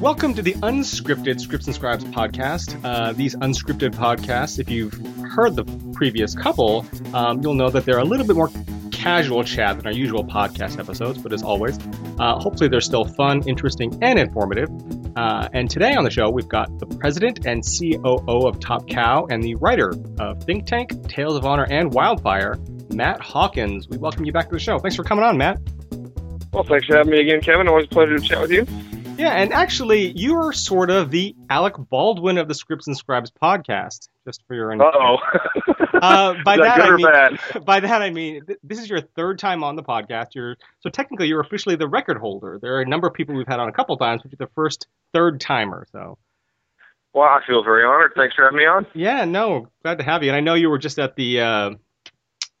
Welcome to the unscripted Scripts and Scribes podcast. Uh, these unscripted podcasts, if you've heard the previous couple, um, you'll know that they're a little bit more casual chat than our usual podcast episodes, but as always, uh, hopefully they're still fun, interesting, and informative. Uh, and today on the show, we've got the president and COO of Top Cow and the writer of Think Tank, Tales of Honor, and Wildfire, Matt Hawkins. We welcome you back to the show. Thanks for coming on, Matt. Well, thanks for having me again, Kevin. Always a pleasure to chat with you. Yeah, and actually, you are sort of the Alec Baldwin of the Scripts and Scribes podcast, just for your oh uh, by that, that I mean, bad? by that I mean th- this is your third time on the podcast. You're so technically you're officially the record holder. There are a number of people we've had on a couple times, but you're the first third timer. So Well, I feel very honored. Thanks for having me on. yeah, no, glad to have you. And I know you were just at the uh,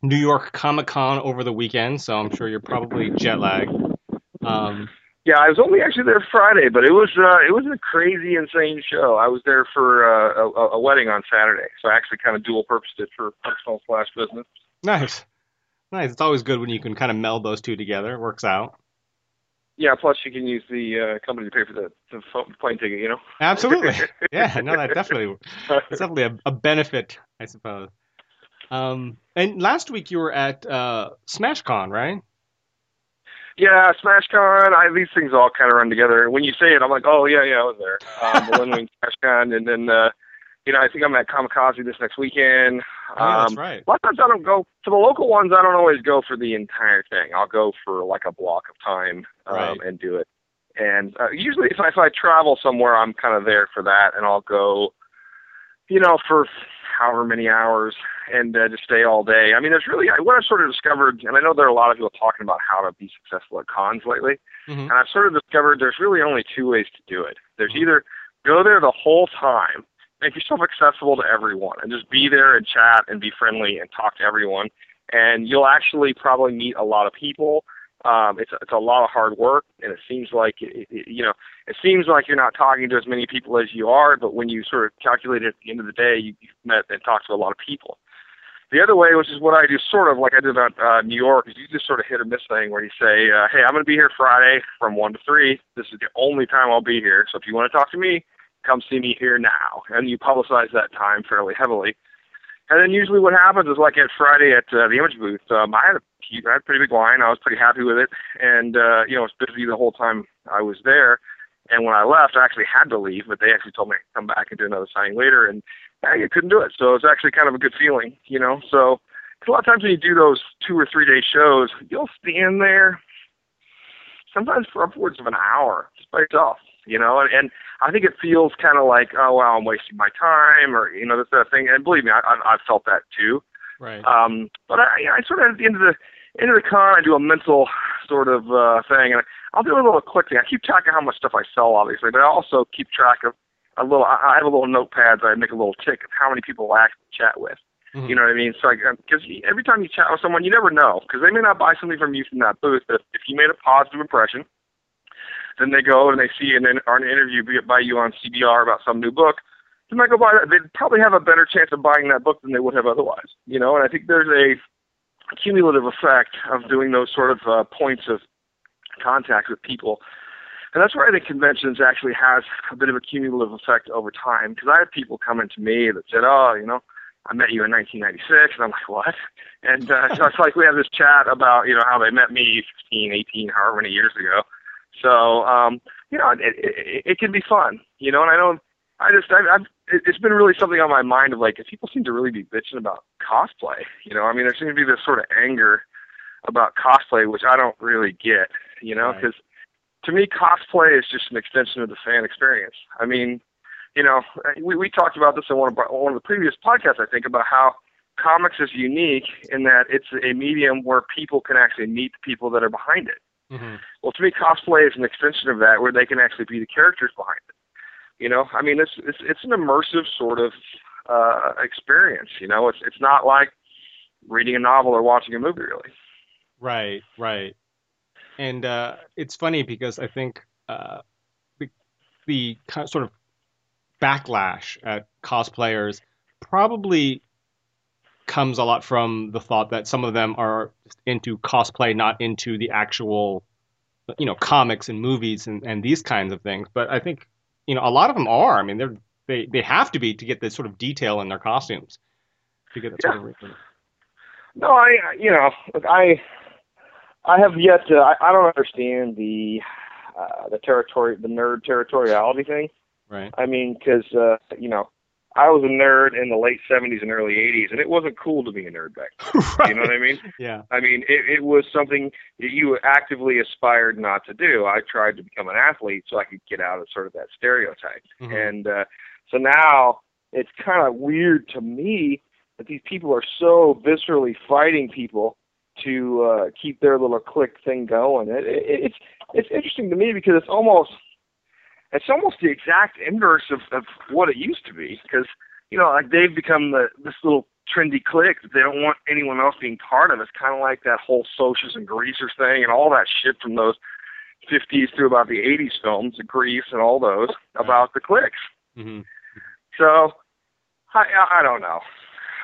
New York Comic Con over the weekend, so I'm sure you're probably jet lagged. Um, Yeah, I was only actually there Friday, but it was uh, it was a crazy, insane show. I was there for uh, a, a wedding on Saturday, so I actually kind of dual purposed it for personal slash business. nice, nice. It's always good when you can kind of meld those two together. It works out. Yeah, plus you can use the uh, company to pay for the, the plane ticket. You know. Absolutely. Yeah, no, that definitely it's definitely a, a benefit, I suppose. Um, and last week you were at uh, SmashCon, right? Yeah, SmashCon. I these things all kind of run together. When you say it, I'm like, oh yeah, yeah, I was there. Um, Millennium Wing SmashCon, and then uh, you know, I think I'm at Comikaze this next weekend. Oh, yeah, that's Um, right. A lot of times I don't go to the local ones. I don't always go for the entire thing. I'll go for like a block of time um, Right. and do it. And uh, usually, if I, if I travel somewhere, I'm kind of there for that, and I'll go, you know, for however many hours and uh, just stay all day. I mean, there's really what I've sort of discovered, and I know there are a lot of people talking about how to be successful at cons lately. Mhm. And I've sort of discovered there's really only two ways to do it. There's either go there the whole time, make yourself accessible to everyone, and just be there and chat and be friendly and talk to everyone, and you'll actually probably meet a lot of people. Um, it's it's a lot of hard work, and it seems like it, it, you know it seems like you're not talking to as many people as you are, but when you sort of calculate it at the end of the day, you, you've met and talked to a lot of people. The other way, which is what I do, sort of like I did at uh, New York, is you just sort of hit or miss thing where you say, uh, "Hey, I'm going to be here Friday from one to three. This is the only time I'll be here. So if you want to talk to me, come see me here now." And you publicize that time fairly heavily. And then usually what happens is like at Friday at uh, the Image booth, um, I had a I had a pretty big line. I was pretty happy with it, and uh, you know, I was busy the whole time I was there. And when I left, I actually had to leave, but they actually told me to come back and do another signing later, and I couldn't do it. So it was actually kind of a good feeling, you know. So 'cause a lot of times when you do those two or three day shows, you'll stand there sometimes for upwards of an hour just by yourself, you know. And, and I think it feels kind of like, oh well, I'm wasting my time, or you know, this sort of thing. And believe me, I, I, I've felt that too. Right. Um, but I, I sort of at the end of the end of the con, I do a mental sort of uh, thing, and I'll do a little quick thing. I keep track of how much stuff I sell, obviously, but I also keep track of a little. I I have a little notepad that I make a little tick of how many people I actually chat with. Mhm. You know what I mean? So, because every time you chat with someone, you never know, because they may not buy something from you from that booth, but if you made a positive impression, then they go and they see an, in- or an interview by you on CBR about some new book. They might go buy that. They'd probably have a better chance of buying that book than they would have otherwise. You know, and I think there's a cumulative effect of doing those sort of uh, points of contact with people. And that's where I think conventions actually has a bit of a cumulative effect over time. Because I have people coming to me that said, "Oh, you know, I met you in 1996," and I'm like, "What?" And uh, so it's like we have this chat about you know how they met me 16, 18, however many years ago. So um, you know, it, it, it can be fun, you know. And I don't, I just I, I've it- it's been really something on my mind of like if people seem to really be bitching about cosplay, you know. I mean, there seems to be this sort of anger about cosplay, which I don't really get, you know, Right. because to me, cosplay is just an extension of the fan experience. I mean, you know, we we talked about this in one of our, one of the previous podcasts, I think, about how comics is unique in that it's a medium where people can actually meet the people that are behind it. Mhm. Well, to me, cosplay is an extension of that, where they can actually be the characters behind it. You know, I mean, it's it's it's an immersive sort of uh, experience. You know, it's it's not like reading a novel or watching a movie, really. Right, right. And uh, it's funny because I think uh, the, the kind of sort of backlash at cosplayers probably comes a lot from the thought that some of them are into cosplay, not into the actual you know comics and movies and, and these kinds of things. But I think you know a lot of them are. I mean, they're they they have to be to get this sort of detail in their costumes to get that Yeah. sort of. No, I you know I I have yet to. I, I don't understand the uh, the territory, the nerd territoriality thing. Right. I mean, because uh, you know, I was a nerd in the late '70s and early '80s, and it wasn't cool to be a nerd back. then. right. You know what I mean? Yeah. I mean, it, it was something that you actively aspired not to do. I tried to become an athlete so I could get out of sort of that stereotype. Mhm. And uh, so now it's kind of weird to me that these people are so viscerally fighting people to uh, keep their little clique thing going. It, it, it's it's interesting to me because it's almost it's almost the exact inverse of, of what it used to be. Because you know, like they've become the this little trendy clique that they don't want anyone else being part of. It's kind of like that whole socials and greasers thing and all that shit from those 50s through about the 80s films, the Grease and all those about the cliques. hmm So I I I don't know.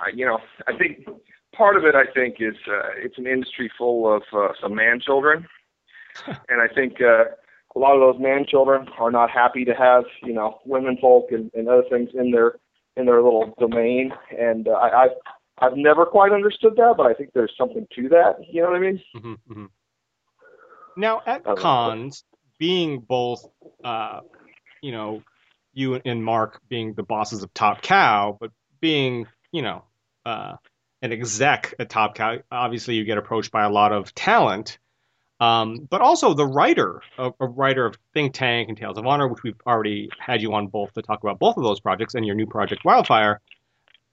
I, you know, I think part of it I think is uh, it's an industry full of uh, some man children, and I think uh, a lot of those man children are not happy to have you know women folk and, and other things in their in their little domain, and uh, I I've I've never quite understood that, but I think there's something to that. You know what I mean? hmm hmm Now, at cons, being both, uh, you know, you and Marc being the bosses of Top Cow, but being, you know, uh, an exec at Top Cow, obviously you get approached by a lot of talent. Um, but also the writer, a, a writer of Think Tank and Tales of Honor, which we've already had you on both to talk about both of those projects and your new project Wildfire.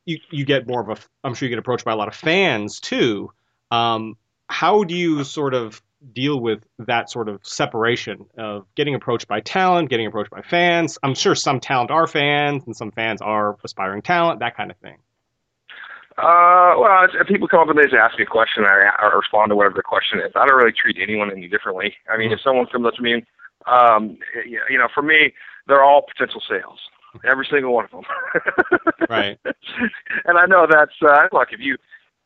You you get more of a, I'm sure you get approached by a lot of fans too. Um, how do you sort of deal with that sort of separation of getting approached by talent, getting approached by fans? I'm sure some talent are fans and some fans are aspiring talent, that kind of thing. Uh, well, if people come up and they just ask me a question, I, I respond to whatever the question is. I don't really treat anyone any differently. I mean, if someone comes up to me, um, you know, for me, they're all potential sales, every single one of them. Right. and I know that's uh, look if you,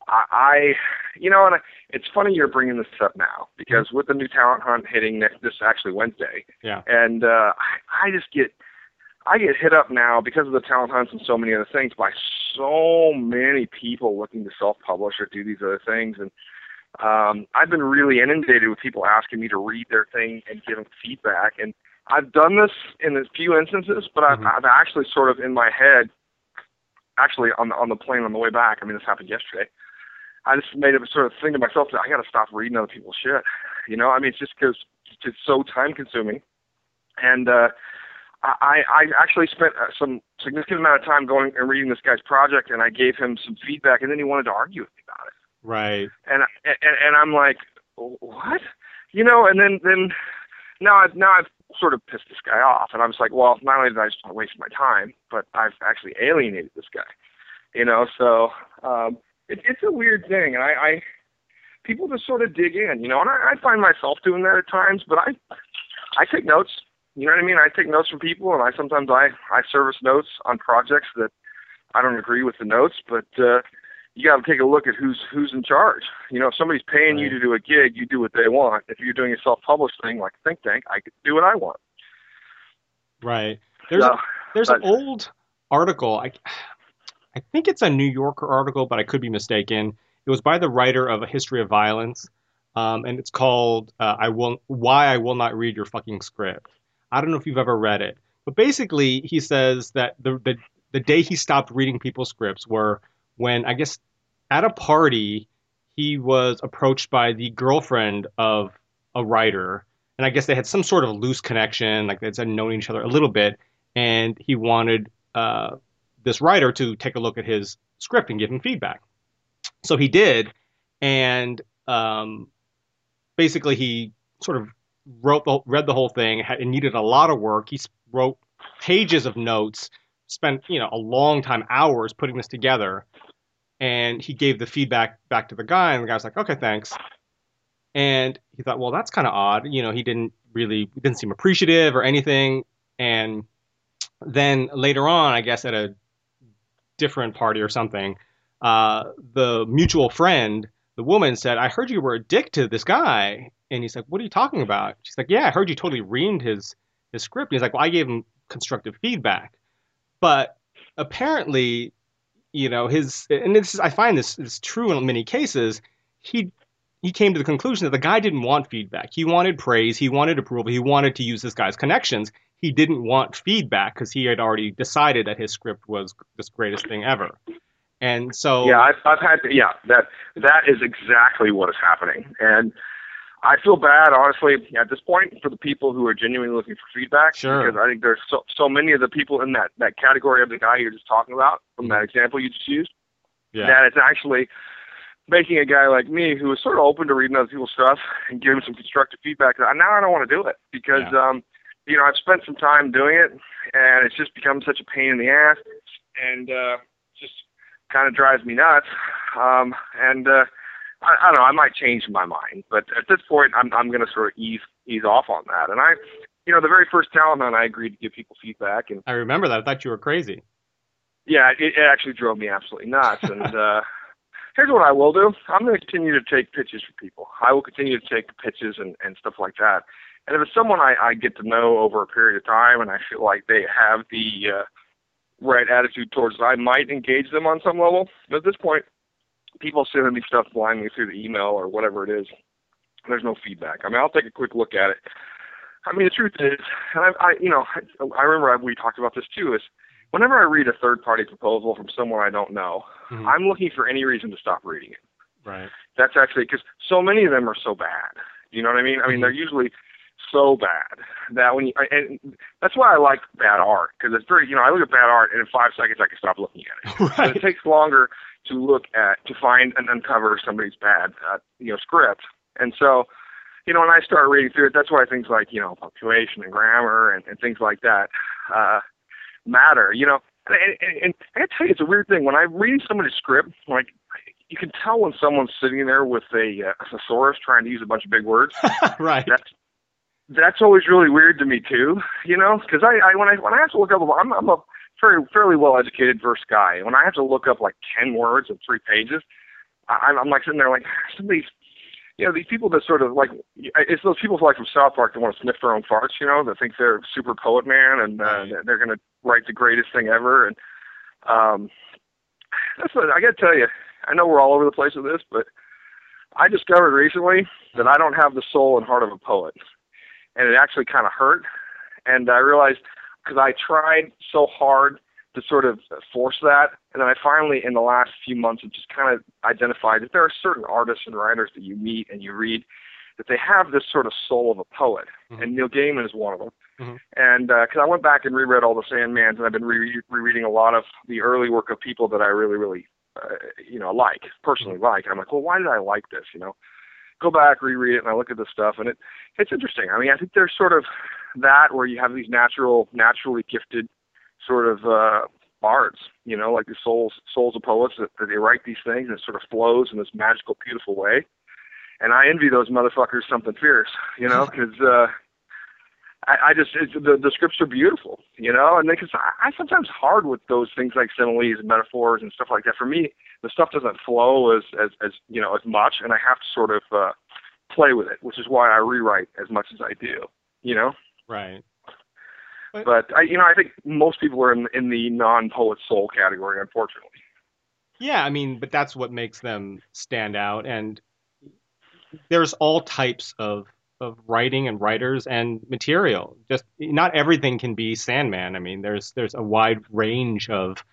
I, I you know, and I, it's funny you're bringing this up now because with the new talent hunt hitting next this actually Wednesday, Yeah. and uh, I, I just get I get hit up now because of the talent hunts and so many other things by so many people looking to self-publish or do these other things, and um, I've been really inundated with people asking me to read their thing and give them feedback. And I've done this in a few instances, but I've, Mhm. I've actually sort of in my head, actually on the on the plane on the way back. I mean, this happened yesterday. I just made a sort of thing to myself that I got to stop reading other people's shit. You know, I mean, it's just because it's so time consuming, and uh, I I actually spent uh, some significant amount of time going and reading this guy's project, and I gave him some feedback, and then he wanted to argue with me about it Right. and and and I'm like, what? You know, and then then now I've now I've sort of pissed this guy off, and I was like, well, not only did I just waste my time, but I've actually alienated this guy. You know, so um, it, it's a weird thing, and I, I people just sort of dig in, you know, and I, I find myself doing that at times, but I I take notes. You know what I mean? I take notes from people, and I sometimes I I service notes on projects that I don't agree with the notes, but uh, you got to take a look at who's who's in charge. You know, if somebody's paying you to do a gig, you do what they want. If you're doing a self-published thing like Think Tank, I could do what I want. Right. There's So, a, there's an old article. I I think it's a New Yorker article, but I could be mistaken. It was by the writer of A History of Violence, um, and it's called uh, "I will Why I Will Not Read Your Fucking Script." I don't know if you've ever read it, but basically he says that the the, the day he stopped reading people's scripts were when I guess at a party he was approached by the girlfriend of a writer, and I guess they had some sort of loose connection, like they'd known each other a little bit, and he wanted uh, this writer to take a look at his script and give him feedback. So he did, and um, basically he sort of wrote the read the whole thing. It needed a lot of work. He wrote pages of notes, spent you know a long time, hours putting this together, and he gave the feedback back to the guy, and the guy was like, "Okay, thanks." And he thought, well, that's kind of odd. You know, he didn't really didn't seem appreciative or anything. And then later on, I guess at a different party or something, uh, the mutual friend the woman said, "I heard you were a dick to this guy," and he's like, "What are you talking about?" She's like, "Yeah, I heard you totally reamed his his script." And he's like, "Well, I gave him constructive feedback," but apparently, you know, his and this is, I find this is true in many cases. He he came to the conclusion that the guy didn't want feedback. He wanted praise. He wanted approval. He wanted to use this guy's connections. He didn't want feedback because he had already decided that his script was the greatest thing ever. And so yeah, I've, I've had yeah that that is exactly what is happening, and I feel bad honestly at this point for the people who are genuinely looking for feedback. Sure. Because I think there's so so many of the people in that that category of the guy you're just talking about from that example you just used yeah. that it's actually making a guy like me who is sort of open to reading other people's stuff and giving some constructive feedback. Now I don't want to do it because Yeah. um, you know I've spent some time doing it and it's just become such a pain in the ass and uh, just kind of drives me nuts. Um, and uh, I, I don't know I might change my mind, but at this point I'm I'm going to sort of ease ease off on that. And I, you know, the very first talent hunt I agreed to give people feedback and I remember that. I thought you were crazy. yeah, it, it actually drove me absolutely nuts. And uh, here's what I will do: I'm going to continue to take pitches for people. I will continue to take pitches and, and stuff like that. And if it's someone I, I get to know over a period of time, and I feel like they have the uh, right attitude towards it, I might engage them on some level. But at this point, people sending me stuff blindly through the email or whatever it is, there's no feedback. I mean, I'll take a quick look at it. I mean, the truth is, and I, I you know, I, I remember we talked about this too. Is whenever I read a third-party proposal from someone I don't know, Mhm. I'm looking for any reason to stop reading it. Right. That's actually because so many of them are so bad. You know what I mean? I mean, Mhm. they're usually so bad that when you and that's why I like bad art because it's very you know I look at bad art and in five seconds I can stop looking at it. But right. it takes longer to look at to find and uncover somebody's bad uh, you know script. And so, you know, when I start reading through it, that's why things like you know punctuation and grammar and, and things like that uh, matter. You know, and, and, and I gotta tell you, it's a weird thing when I read somebody's script. Like, you can tell when someone's sitting there with a, uh, a thesaurus trying to use a bunch of big words. right. That's that's always really weird to me too. You know, because I, I when I when I have to look up, I'm I'm a very fairly well educated verse guy. When I have to look up like ten words in three pages, I, I'm like sitting there like somebody's. You know, these people that sort of like, it's those people like from South Park that want to sniff their own farts, you know, that think they're super poet man and uh, they're going to write the greatest thing ever. And um, that's what I got to tell you. I know we're all over the place with this, but I discovered recently that I don't have the soul and heart of a poet, and it actually kind of hurt. And I realized because I tried so hard to sort of force that, and then I finally, in the last few months, have just kind of identified that there are certain artists and writers that you meet and you read that they have this sort of soul of a poet, Mhm. and Neil Gaiman is one of them. Mhm. And because I went back and reread all the Sandmans, and I've been re- rereading a lot of the early work of people that I really, really, uh, you know, like personally like. And I'm like, well, why did I like this? You know, go back, reread it, and I look at this stuff, and it it's interesting. I mean, I think there's sort of that where you have these natural, naturally gifted sort of uh, bards, you know, like the souls souls of poets that, that they write these things and it sort of flows in this magical, beautiful way. And I envy those motherfuckers something fierce, you know, because uh, I, I just it's, the the scripts are beautiful, you know, and because I, I sometimes hard with those things like similes and metaphors and stuff like that. For me, the stuff doesn't flow as as as you know as much, and I have to sort of uh, play with it, which is why I rewrite as much as I do, you know. Right. But I, you know, I think most people are in in the non-poet soul category, unfortunately. Yeah, I mean, but that's what makes them stand out. And there's all types of of writing and writers and material. Just not everything can be Sandman. I mean, there's there's a wide range of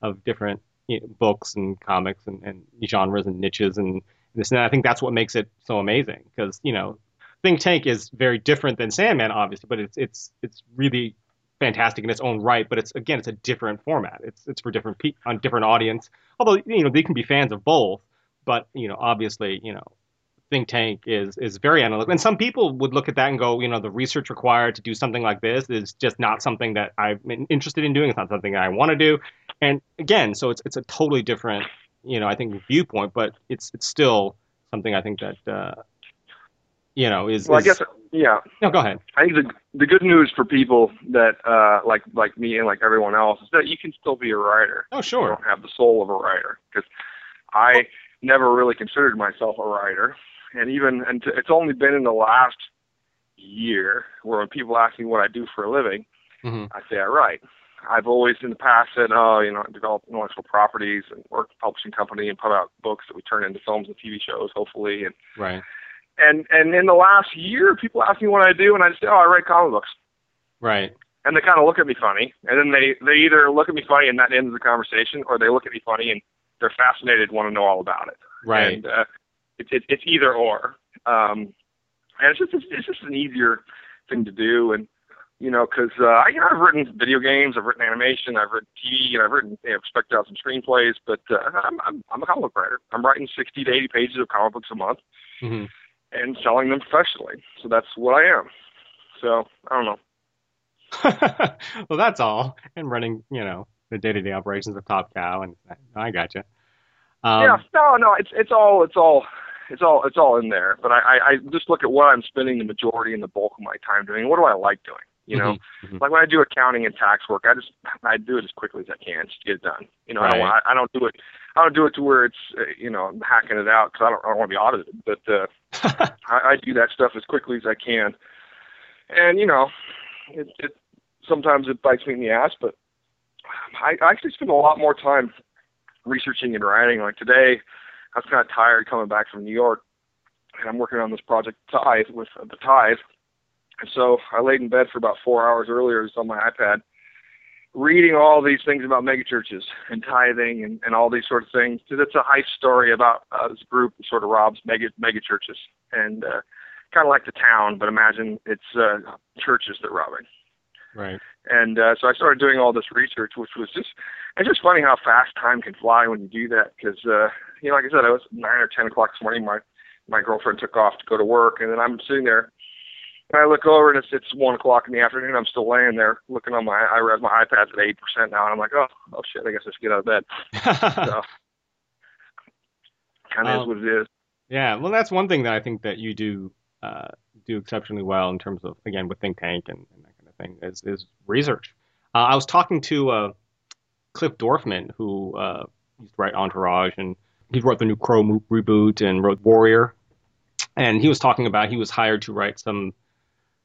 of different you know, books and comics and, and genres and niches and this and that. I think that's what makes it so amazing because you know, Think Tank is very different than Sandman, obviously, but it's it's it's really fantastic in its own right. But it's again, it's a different format. It's it's for different pe- on different audience. Although you know they can be fans of both, but you know obviously you know think tank is is very analytical. And some people would look at that and go you know the research required to do something like this is just not something that i'm interested in doing. It's not something i want to do. And again so it's it's a totally different you know i think viewpoint but it's it's still something i think that uh you know is, Well, I guess yeah. no go ahead. I think the the good news for people that uh like like me and like everyone else is that you can still be a writer. oh You sure don't have the soul of a writer because I never really considered myself a writer, and even and it's only been in the last year where when people ask me what I do for a living, hmm I say I write. I've always in the past said, oh, you know, I develop intellectual properties and work at a publishing company and put out books that we turn into films and TV shows, hopefully. And Right. and and in the last year, people ask me what I do, and I just say, oh, I write comic books. Right. And they kind of look at me funny, and then they they either look at me funny and that ends the conversation, or they look at me funny and they're fascinated, want to know all about it. Right. And uh, it's it, it's either or. Um, and it's just it's, it's just an easier thing to do, and you know, because uh, you know, I've written video games, I've written animation, I've written TV, and I've written you know, expected out some screenplays, but uh, I'm, I'm I'm a comic book writer. I'm writing 60 to 80 pages of comic books a month hmm and selling them professionally. So that's what I am. So I don't know. well, that's all. And running, you know, the day-to-day operations of Top Cow, and I got you. Um, yeah, no, no, it's it's all it's all it's all it's all in there. But I, I I just look at what I'm spending the majority and the bulk of my time doing. What do I like doing? You know, mhm, mhm. like when I do accounting and tax work, I just I do it as quickly as I can, just get it done. You know, I don't Right. want, I don't do it I don't do it to where it's uh, you know I'm hacking it out because I don't I don't want to be audited. But uh, I, I do that stuff as quickly as I can, and you know, it, it sometimes it bites me in the ass, but I, I actually spend a lot more time researching and writing. Like today, I was kind of tired coming back from New York, and I'm working on this project Tithe with uh, the Tithe, and so I laid in bed for about four hours earlier, just on my iPad, reading all these things about megachurches and tithing and, and all these sort of things. Because it's a heist story about uh, this group that sort of robs mega megachurches and uh, kind of like the town, but imagine it's uh, churches that rob it. right. And uh, so I started doing all this research, which was just it's just funny how fast time can fly when you do that. Because uh, you know, like I said, I was nine or ten o'clock this morning. My my girlfriend took off to go to work, and then I'm sitting there. And I look over and it's it's one o'clock in the afternoon. I'm still laying there looking on my I read my iPad's at eight percent now, and I'm like, oh oh shit, I guess I should get out of bed. So kind of Um, is what it is. Yeah, well, that's one thing that I think that you do uh, do exceptionally well in terms of again with think tank and, and that kind of thing is is research. Uh, I was talking to uh, Cliff Dorfman, who uh, used to write Entourage, and he wrote the new Crow mo- reboot and wrote Warrior, and he was talking about he was hired to write some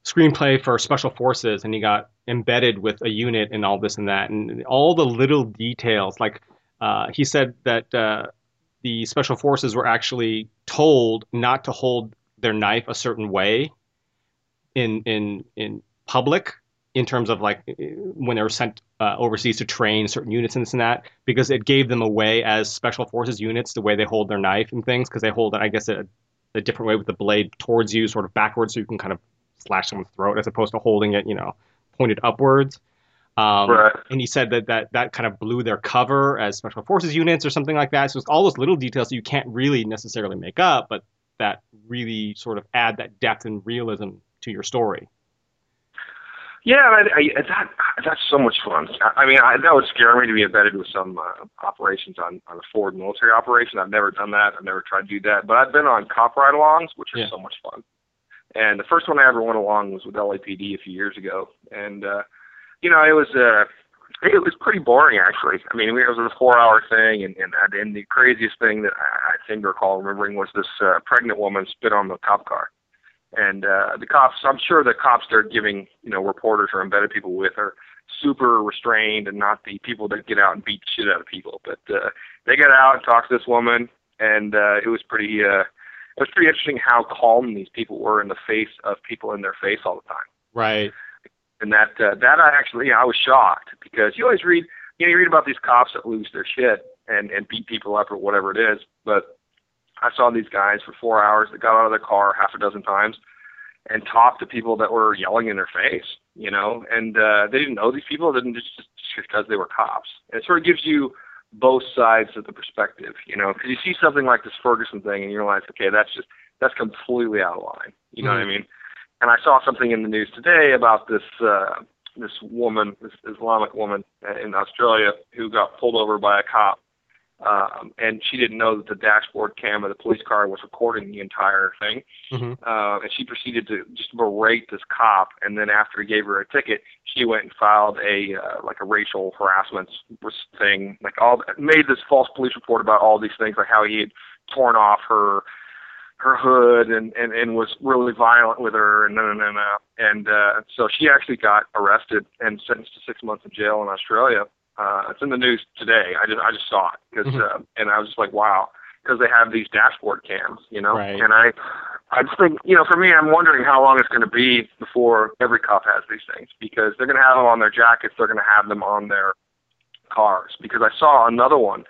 screenplay for Special Forces, and he got embedded with a unit and all this and that, and all the little details. Like uh, he said that uh, the Special Forces were actually told not to hold their knife a certain way in in in public in terms of like when they were sent uh, overseas to train certain units and this and that because it gave them away as special forces units the way they hold their knife and things because they hold it I guess a, a different way with the blade towards you sort of backwards so you can kind of slash someone's throat as opposed to holding it you know pointed upwards. Um, Right. and he said that, that that kind of blew their cover as special forces units or something like that. So it's all those little details that you can't really necessarily make up but that really sort of add that depth and realism to your story Yeah, I, I, that that's so much fun. I, I mean, I, that would scare me to be embedded with some uh, operations on on a forward military operation. I've never done that. I've never tried to do that. But I've been on cop ride-alongs, which are Yeah. so much fun. And the first one I ever went along was with LAPD a few years ago, and uh, you know, it was uh, it was pretty boring actually. I mean, it was a four-hour thing, and and, and the craziest thing that I, I seem to recall remembering was this uh, pregnant woman spit on the cop car and uh, the cops i'm sure the cops they're giving you know reporters or embedded people with are super restrained and not the people that get out and beat the shit out of people. But uh, they got out and talked to this woman and uh, it was pretty uh, it was pretty interesting how calm these people were in the face of people in their face all the time. Right. And that uh, that I actually I was shocked because you always read you know you read about these cops that lose their shit and and beat people up or whatever it is, but I saw these guys for four hours that got out of their car half a dozen times and talked to people that were yelling in their face, you know, and uh, they didn't know these people, they didn't just just because they were cops. And it sort of gives you both sides of the perspective, you know, because you see something like this Ferguson thing and you realize, okay, that's just that's completely out of line, you know what I mean? And I saw something in the news today about this uh, this woman, this Islamic woman in Australia who got pulled over by a cop, um, and she didn't know that the dashboard cam of the police car was recording the entire thing. hmm Uh, and she proceeded to just berate this cop. And then after he gave her a ticket, she went and filed a uh, like a racial harassment thing, like all made this false police report about all these things, like how he had torn off her her hood and and and was really violent with her and no no no no and uh so she actually got arrested and sentenced to six months in jail in Australia. Uh it's in the news today. I just I just saw it because Mhm. uh, and I was just like wow because they have these dashboard cams, you know. Right. And I I just think you know for me I'm wondering how long it's going to be before every cop has these things because they're going to have them on their jackets, they're going to have them on their cars because I saw another one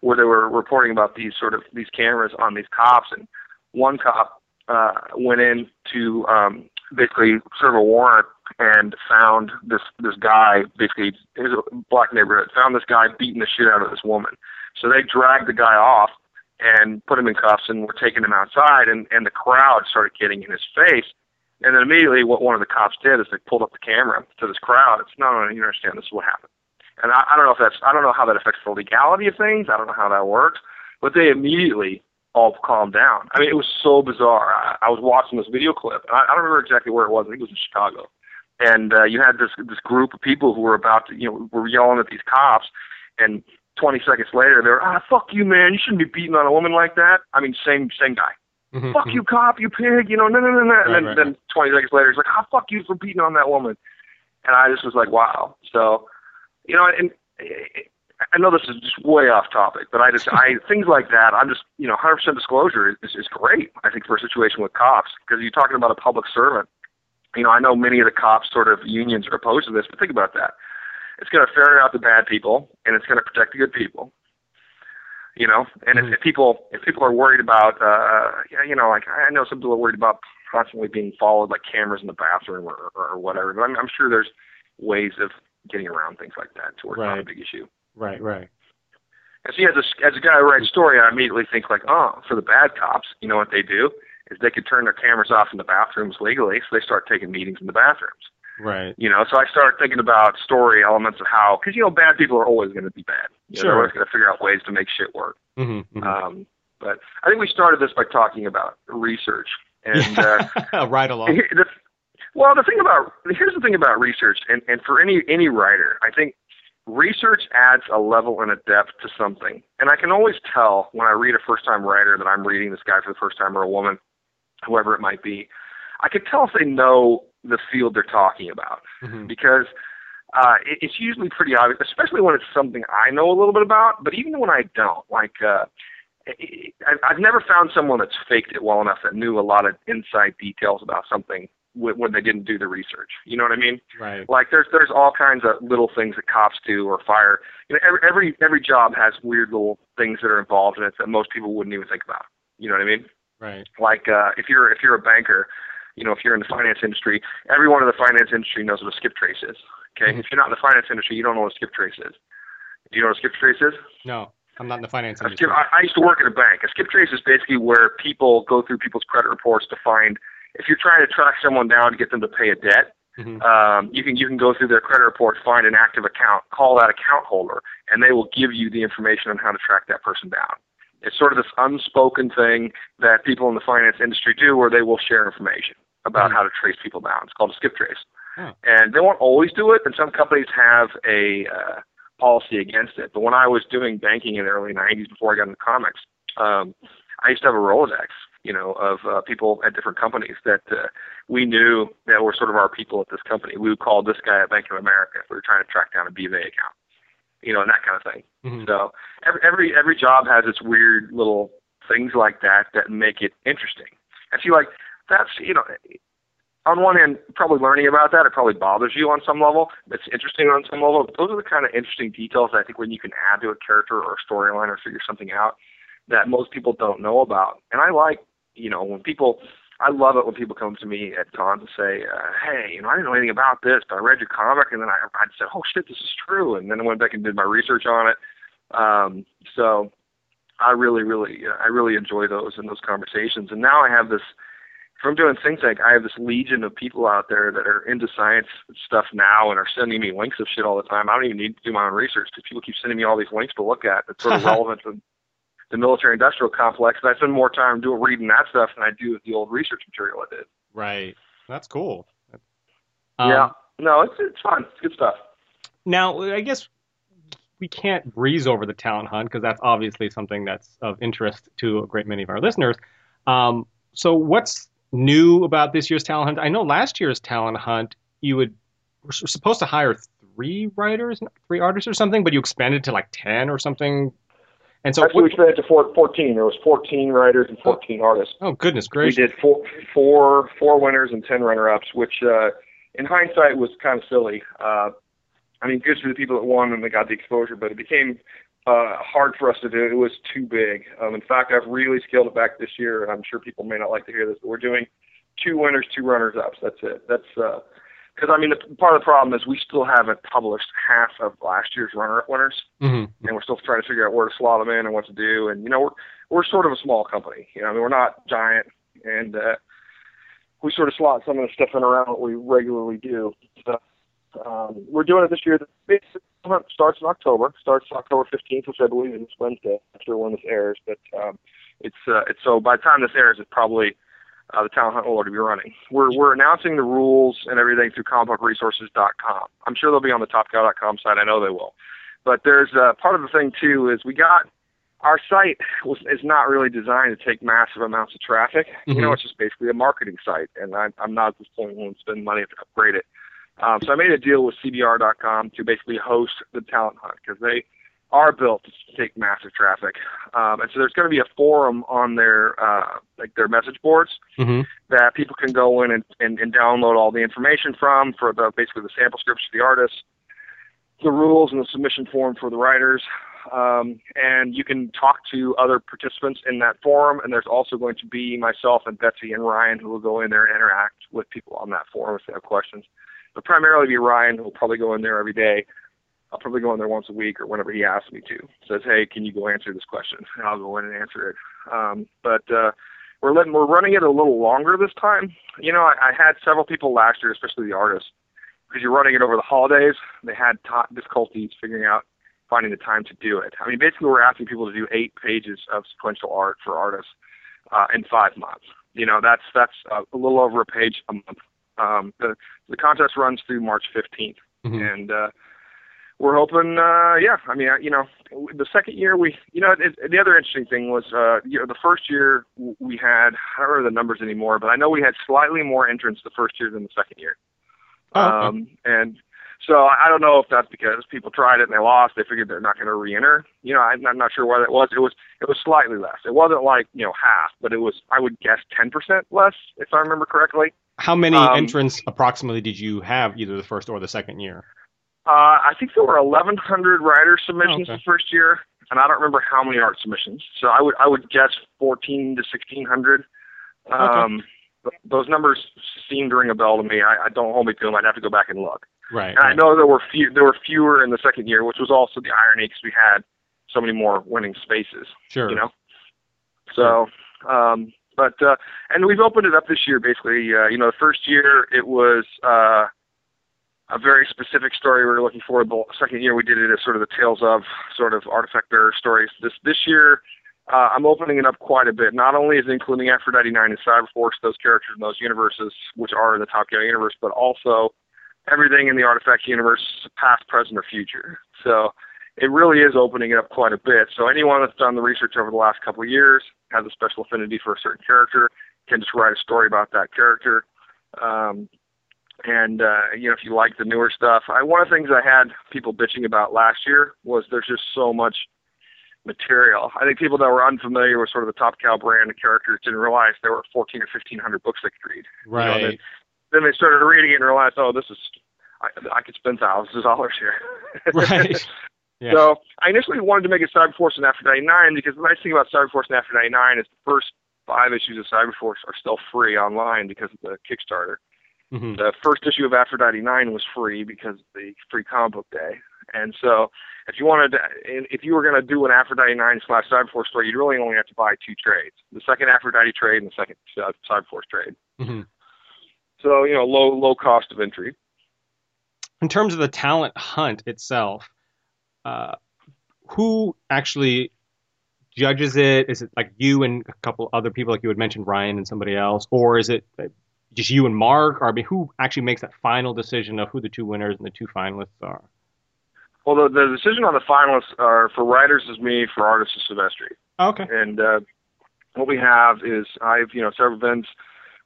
where they were reporting about these sort of these cameras on these cops and one cop uh went in to um basically serve a warrant and found this this guy basically his black neighborhood found this guy beating the shit out of this woman so they dragged the guy off and put him in cuffs and were taking him outside and and the crowd started getting in his face and then immediately what one of the cops did is they pulled up the camera to this crowd it's no no you understand this is what happened and I, I don't know if that's I don't know how that affects the legality of things. I don't know how that works. But they immediately all calmed down. I mean, it was so bizarre. I, I was watching this video clip. And I, I don't remember exactly where it was. I think it was in Chicago. And uh, you had this this group of people who were about to, you know, were yelling at these cops. And 20 seconds later, they were, ah, fuck you, man. You shouldn't be beating on a woman like that. I mean, same same guy. Mhm. Fuck you, cop. You pig. You know, no, no, no, no. And then, Right, right, then 20 seconds later, he's like, ah, fuck you for beating on that woman. And I just was like, wow. So you know, and I know this is just way off topic, but I just I things like that. I'm just you know, 100% disclosure is is great. I think for a situation with cops because you're talking about a public servant. You know, I know many of the cops sort of unions are opposed to this, but think about that. It's going to ferret out the bad people, and it's going to protect the good people. You know, and if, Mhm. if people if people are worried about, uh, yeah, you know, like I know some people are worried about constantly being followed, like cameras in the bathroom or, or whatever. But I'm, I'm sure there's ways of getting around things like that to where it's not a big issue. Right, right. And see, as a, as a guy who writes story, I immediately think like, oh, for the bad cops, you know what they do is they could turn their cameras off in the bathrooms legally, so they start taking meetings in the bathrooms. Right. You know, so I started thinking about story elements of how, because you know, bad people are always going to be bad. You know, Sure. They're always going to figure out ways to make shit work. Mm-hmm. Um, but I think we started this by talking about research, and uh, right along. The- well, the thing about here's the thing about research, and and for any any writer, I think research adds a level and a depth to something. And I can always tell when I read a first time writer that I'm reading this guy for the first time or a woman, whoever it might be. I can tell if they know the field they're talking about Mhm. because uh, it, it's usually pretty obvious, especially when it's something I know a little bit about. But even when I don't, like uh, I- I've never found someone that's faked it well enough that knew a lot of inside details about something when, when they didn't do the research. You know what I mean? Right. Like there's there's all kinds of little things that cops do or fire. You know, every every every job has weird little things that are involved in it that most people wouldn't even think about. You know what I mean? Right. Like uh, if you're if you're a banker, you know, if you're in the finance industry, everyone in the finance industry knows what a skip trace is. Okay, Mhm. if you're not in the finance industry, you don't know what a skip trace is. Do you know what a skip trace is? No, I'm not in the finance industry. skip, I, I used to work at a bank. A skip trace is basically where people go through people's credit reports to find if you're trying to track someone down to get them to pay a debt. Mhm. Um, you can you can go through their credit report, find an active account, call that account holder, and they will give you the information on how to track that person down. It's sort of this unspoken thing that people in the finance industry do, where they will share information about Mhm. how to trace people down. It's called a skip trace, Oh. and they won't always do it. And some companies have a uh, policy against it. But when I was doing banking in the early '90s, before I got into comics, um, I used to have a Rolodex, you know, of uh, people at different companies that uh, we knew that were sort of our people at this company. We would call this guy at Bank of America if we were trying to track down a BofA account, you know, and that kind of thing. Mhm. So every every every job has its weird little things like that that make it interesting. And see, like that's you know, on one hand, probably learning about that it probably bothers you on some level. It's interesting on some level. Those are the kind of interesting details I think when you can add to a character or a storyline or figure something out that most people don't know about. And I like you know when people. I love it when people come to me at cons and say, uh, "Hey, you know, I didn't know anything about this, but I read your comic, and then I, I said, oh shit, this is true." And then I went back and did my research on it. Um, so I really, really, I really enjoy those and those conversations. And now I have this. From doing things like I have this legion of people out there that are into science stuff now and are sending me links of shit all the time. I don't even need to do my own research because people keep sending me all these links to look at that's sort of relevant to the military industrial complex. And I spend more time doing reading that stuff than I do with the old research material I did. Right. That's cool. Um, yeah. No, it's it's fun. It's good stuff. Now, I guess we can't breeze over the talent hunt because that's obviously something that's of interest to a great many of our listeners. Um, so what's new about this year's talent hunt? I know last year's talent hunt you would were supposed to hire three writers, three artists or something, but you expanded to like ten or something. And so actually, what, we expanded to four, 14. There was 14 writers and 14 oh, artists. Oh goodness gracious! We did four, four, four winners and 10 runner-ups, which uh, in hindsight was kind of silly. Uh, I mean, good for the people that won and they got the exposure, but it became uh, hard for us to do. It was too big. Um, in fact, I've really scaled it back this year, and I'm sure people may not like to hear this, but we're doing two winners, two runners ups. That's it. That's because I mean, the, part of the problem is we still haven't published half of last year's runner up winners, mm-hmm. and we're still trying to figure out where to slot them in and what to do. And you know, we're we're sort of a small company. You know, I mean, we're not giant, and uh, we sort of slot some of the stuff in around what we regularly do. So um, we're doing it this year. The hunt starts in October. Starts October 15th, which I believe is Wednesday. I'm sure when this airs, but um, it's uh, it's so by the time this airs, it's probably uh, the talent hunt will already be running. We're we're announcing the rules and everything through comicbookresources.com. I'm sure they'll be on the topcow.com site. I know they will. But there's uh, part of the thing too is we got our site was is not really designed to take massive amounts of traffic. Mm-hmm. You know, it's just basically a marketing site, and I, I'm not at this point willing to spend money to upgrade it. Um, so I made a deal with CBR.com to basically host the talent hunt because they are built to take massive traffic. Um, and so there's going to be a forum on their uh, like their message boards mm-hmm. that people can go in and, and, and download all the information from for the basically the sample scripts for the artists, the rules and the submission form for the writers. Um, and you can talk to other participants in that forum. And there's also going to be myself and Betsy and Ryan who will go in there and interact with people on that forum if they have questions but primarily be Ryan, who'll probably go in there every day. I'll probably go in there once a week or whenever he asks me to. Says, hey, can you go answer this question? And I'll go in and answer it. Um, but uh, we're letting we're running it a little longer this time. You know, I, I had several people last year, especially the artists, because you're running it over the holidays. They had t- difficulties figuring out finding the time to do it. I mean, basically, we're asking people to do eight pages of sequential art for artists uh, in five months. You know, that's that's uh, a little over a page a month um, the the contest runs through March 15th, mm-hmm. and uh, we're hoping. Uh, yeah, I mean, you know, the second year we, you know, it, the other interesting thing was, uh, you know, the first year we had I don't remember the numbers anymore, but I know we had slightly more entrants the first year than the second year. Oh, okay. Um, and so I don't know if that's because people tried it and they lost. They figured they're not going to re-enter. You know, I'm, I'm not sure why that was. It was it was slightly less. It wasn't like you know half, but it was I would guess 10% less if I remember correctly. How many um, entrants approximately did you have either the first or the second year? Uh, I think there were 1,100 writer submissions oh, okay. the first year, and I don't remember how many art submissions. So I would I would guess 14 to 1,600. Um, okay. Those numbers seem to ring a bell to me. I, I don't hold me to them. I'd have to go back and look. Right. And right. I know there were few, there were fewer in the second year, which was also the irony because we had so many more winning spaces. Sure. You know. So, um, but uh, and we've opened it up this year. Basically, uh, you know, the first year it was uh, a very specific story we were looking for. The second year we did it as sort of the tales of sort of artifactor stories. This this year. Uh, I'm opening it up quite a bit. Not only is it including Aphrodite 9 and Cyberforce, those characters in those universes, which are in the Top Cow universe, but also everything in the Artifact universe, past, present, or future. So it really is opening it up quite a bit. So anyone that's done the research over the last couple of years has a special affinity for a certain character can just write a story about that character. Um, and uh, you know, if you like the newer stuff, I, one of the things I had people bitching about last year was there's just so much material. I think people that were unfamiliar with sort of the Top Cow brand of characters didn't realize there were 14 or 1500 books they could read. Right. You know, then, then they started reading it and realized, oh, this is I, I could spend thousands of dollars here. right. Yeah. So I initially wanted to make it Cyberforce and After 9 because the nice thing about Cyberforce and After 9 is the first five issues of Cyberforce are still free online because of the Kickstarter. Mm-hmm. The first issue of Aphrodite 9 was free because of the free comic book day. And so if you wanted to, if you were going to do an Aphrodite 9 slash Cyberforce story, you'd really only have to buy two trades. The second Aphrodite trade and the second uh, Cyberforce trade. Mm-hmm. So, you know, low, low cost of entry. In terms of the talent hunt itself, uh, who actually judges it? Is it like you and a couple other people, like you had mentioned, Ryan and somebody else, or is it just you and Marc? Or I mean, who actually makes that final decision of who the two winners and the two finalists are? Well, the, the decision on the finalists are for writers is me, for artists is Silvestri. Okay. And uh, what we have is I've you know several Vince,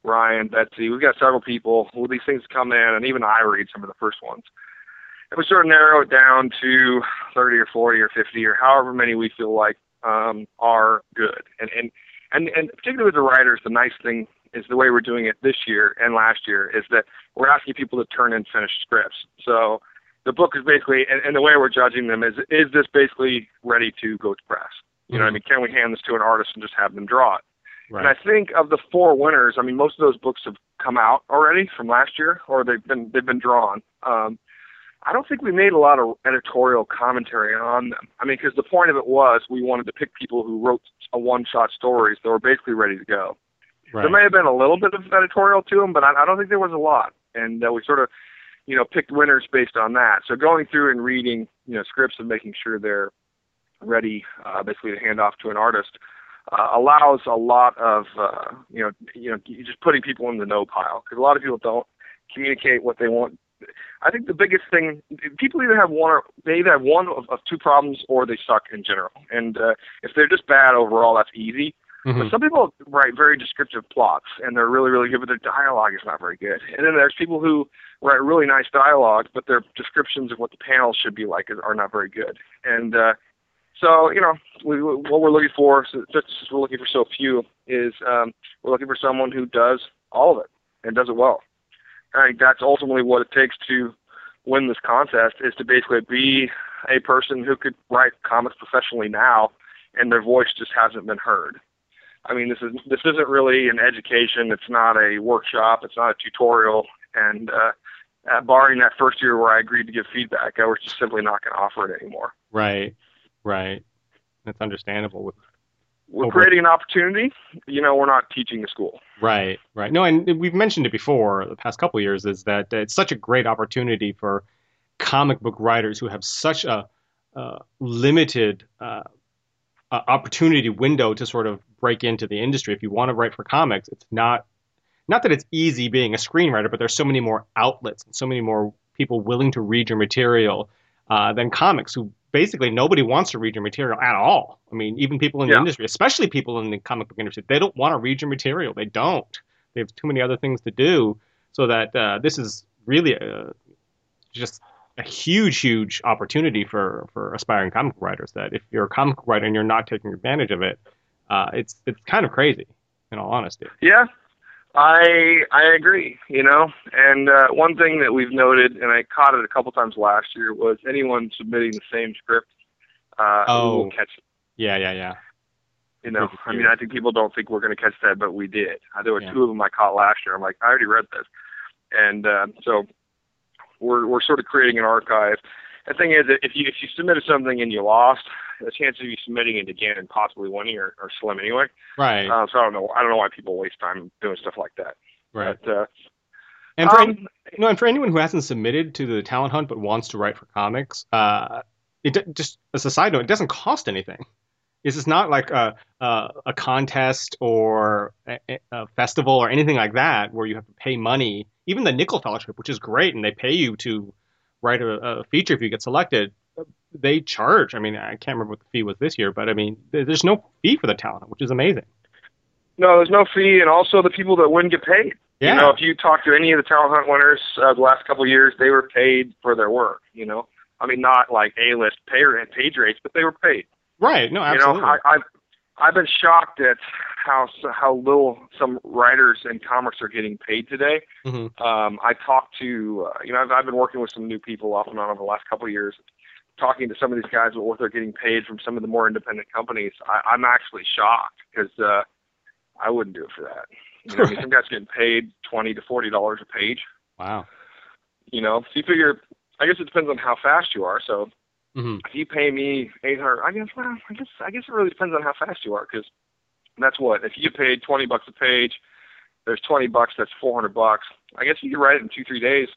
Ryan, Betsy. We've got several people. Well, these things come in, and even I read some of the first ones. And we sort of narrow it down to 30 or 40 or 50 or however many we feel like um, are good. And and and and particularly with the writers, the nice thing is the way we're doing it this year and last year is that we're asking people to turn in finished scripts. So the book is basically, and, and the way we're judging them is, is this basically ready to go to press? You know, what I mean, can we hand this to an artist and just have them draw it? Right. And I think of the four winners, I mean, most of those books have come out already from last year, or they've been they've been drawn. Um, I don't think we made a lot of editorial commentary on them. I mean, because the point of it was we wanted to pick people who wrote a one-shot stories that were basically ready to go. Right. There may have been a little bit of editorial to them, but I, I don't think there was a lot. And uh, we sort of, you know, picked winners based on that. So going through and reading, you know, scripts and making sure they're ready, uh, basically to hand off to an artist, uh, allows a lot of, uh, you know, you know, just putting people in the no pile because a lot of people don't communicate what they want. I think the biggest thing, people either have one or they either have one of, of two problems or they suck in general. And uh, if they're just bad overall, that's easy. Mhm. But some people write very descriptive plots, and they're really, really good, but their dialogue is not very good. And then there's people who write really nice dialogue, but their descriptions of what the panels should be like are not very good. And uh, so, you know, we, what we're looking for, just we're looking for so few, is um, we're looking for someone who does all of it and does it well. I think that's ultimately what it takes to win this contest is to basically be a person who could write comics professionally now, and their voice just hasn't been heard. I mean, this is this isn't really an education. It's not a workshop. It's not a tutorial. And uh, uh, barring that first year where I agreed to give feedback, I was just simply not going to offer it anymore. Right. Right. That's understandable. With We're Okay. creating an opportunity. You know, we're not teaching the school. Right, right. No, and we've mentioned it before the past couple of years is that it's such a great opportunity for comic book writers who have such a, uh limited uh, uh, opportunity window to sort of break into the industry. If you want to write for comics, it's not not that it's easy being a screenwriter, but there's so many more outlets and so many more people willing to read your material uh, than comics who basically nobody wants to read your material at all. I mean, even people in the industry, especially people in the comic book industry, they don't want to read your material. They don't. They have too many other things to do. So that uh, this is really a, just a huge, huge opportunity for for aspiring comic writers. That if you're a comic writer and you're not taking advantage of it, uh, it's it's kind of crazy, in all honesty. Yeah, I I agree. You know, and uh, one thing that we've noted, and I caught it a couple times last year, was anyone submitting the same script uh, Oh. will catch it. Yeah, yeah, yeah. You know, I mean. I think people don't think we're going to catch that, but we did. Uh, there were Yeah. two of them I caught last year. I'm like, I already read this, and uh, so we're we're sort of creating an archive. The thing is, that if you if you submitted something and you lost, the chances of you submitting it again and possibly winning are, are slim anyway. Right, Uh, so I don't know. I don't know why people waste time doing stuff like that. right. But uh, And for um, No, and for anyone who hasn't submitted to the talent hunt but wants to write for comics, uh, it just as a side note, it doesn't cost anything. Is this is not like a a, a contest or a, a festival or anything like that where you have to pay money. Even the Nicholl Fellowship, which is great, and they pay you to write a, a feature if you get selected. They charge. I mean, I can't remember what the fee was this year, but I mean, there's no fee for the talent, which is amazing. no, there's no fee, and also the people that win get paid. Yeah, You know, if you talk to any of the talent hunt winners uh, the last couple of years, they were paid for their work. You know, I mean, not like A-list pay and page rates, but they were paid. Right. No, absolutely. You know, I, I've I've been shocked at how how little some writers in comics are getting paid today. Mhm. Um, I talked to uh, you know I've, I've been working with some new people off and on over the last couple of years, talking to some of these guys about what they're getting paid from some of the more independent companies. I, I'm actually shocked because uh, I wouldn't do it for that. You know, I mean, some guys getting paid twenty to forty dollars a page. Wow. You know, so you figure. I guess it depends on how fast you are. So hmm if you pay me eight hundred, I guess well, I guess I guess it really depends on how fast you are because that's what if you paid twenty bucks a page, there's twenty bucks, that's four hundred bucks. I guess you could write it in two three days.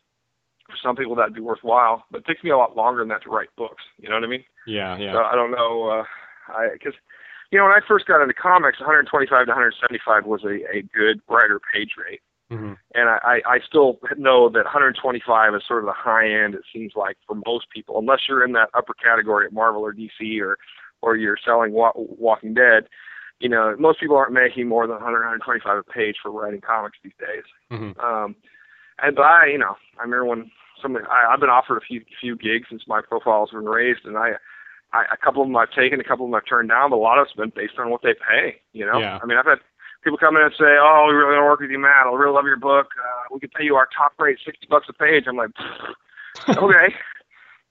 For some people that'd be worthwhile, but it takes me a lot longer than that to write books. You know what I mean? Yeah, yeah. So I don't know. Uh, I because you know when I first got into comics, 125 to 175 was a a good writer page rate. Mm-hmm. And I, I still know that 125 is sort of the high end. It seems like for most people, unless you're in that upper category at Marvel or DC or or you're selling wa- Walking Dead, you know, most people aren't making more than 100, 125 a page for writing comics these days. Mm-hmm. Um, and but I, you know, I remember when somebody, I, I've been offered a few few gigs since my profile's been raised, and I, I, a couple of them I've taken, a couple of them I've turned down, but a lot of it's been based on what they pay. You know, yeah. I mean, I've had people come in and say, "Oh, we really want to work with you, Matt. I really love your book. Uh, we could pay you our top rate, sixty bucks a page." I'm like, okay,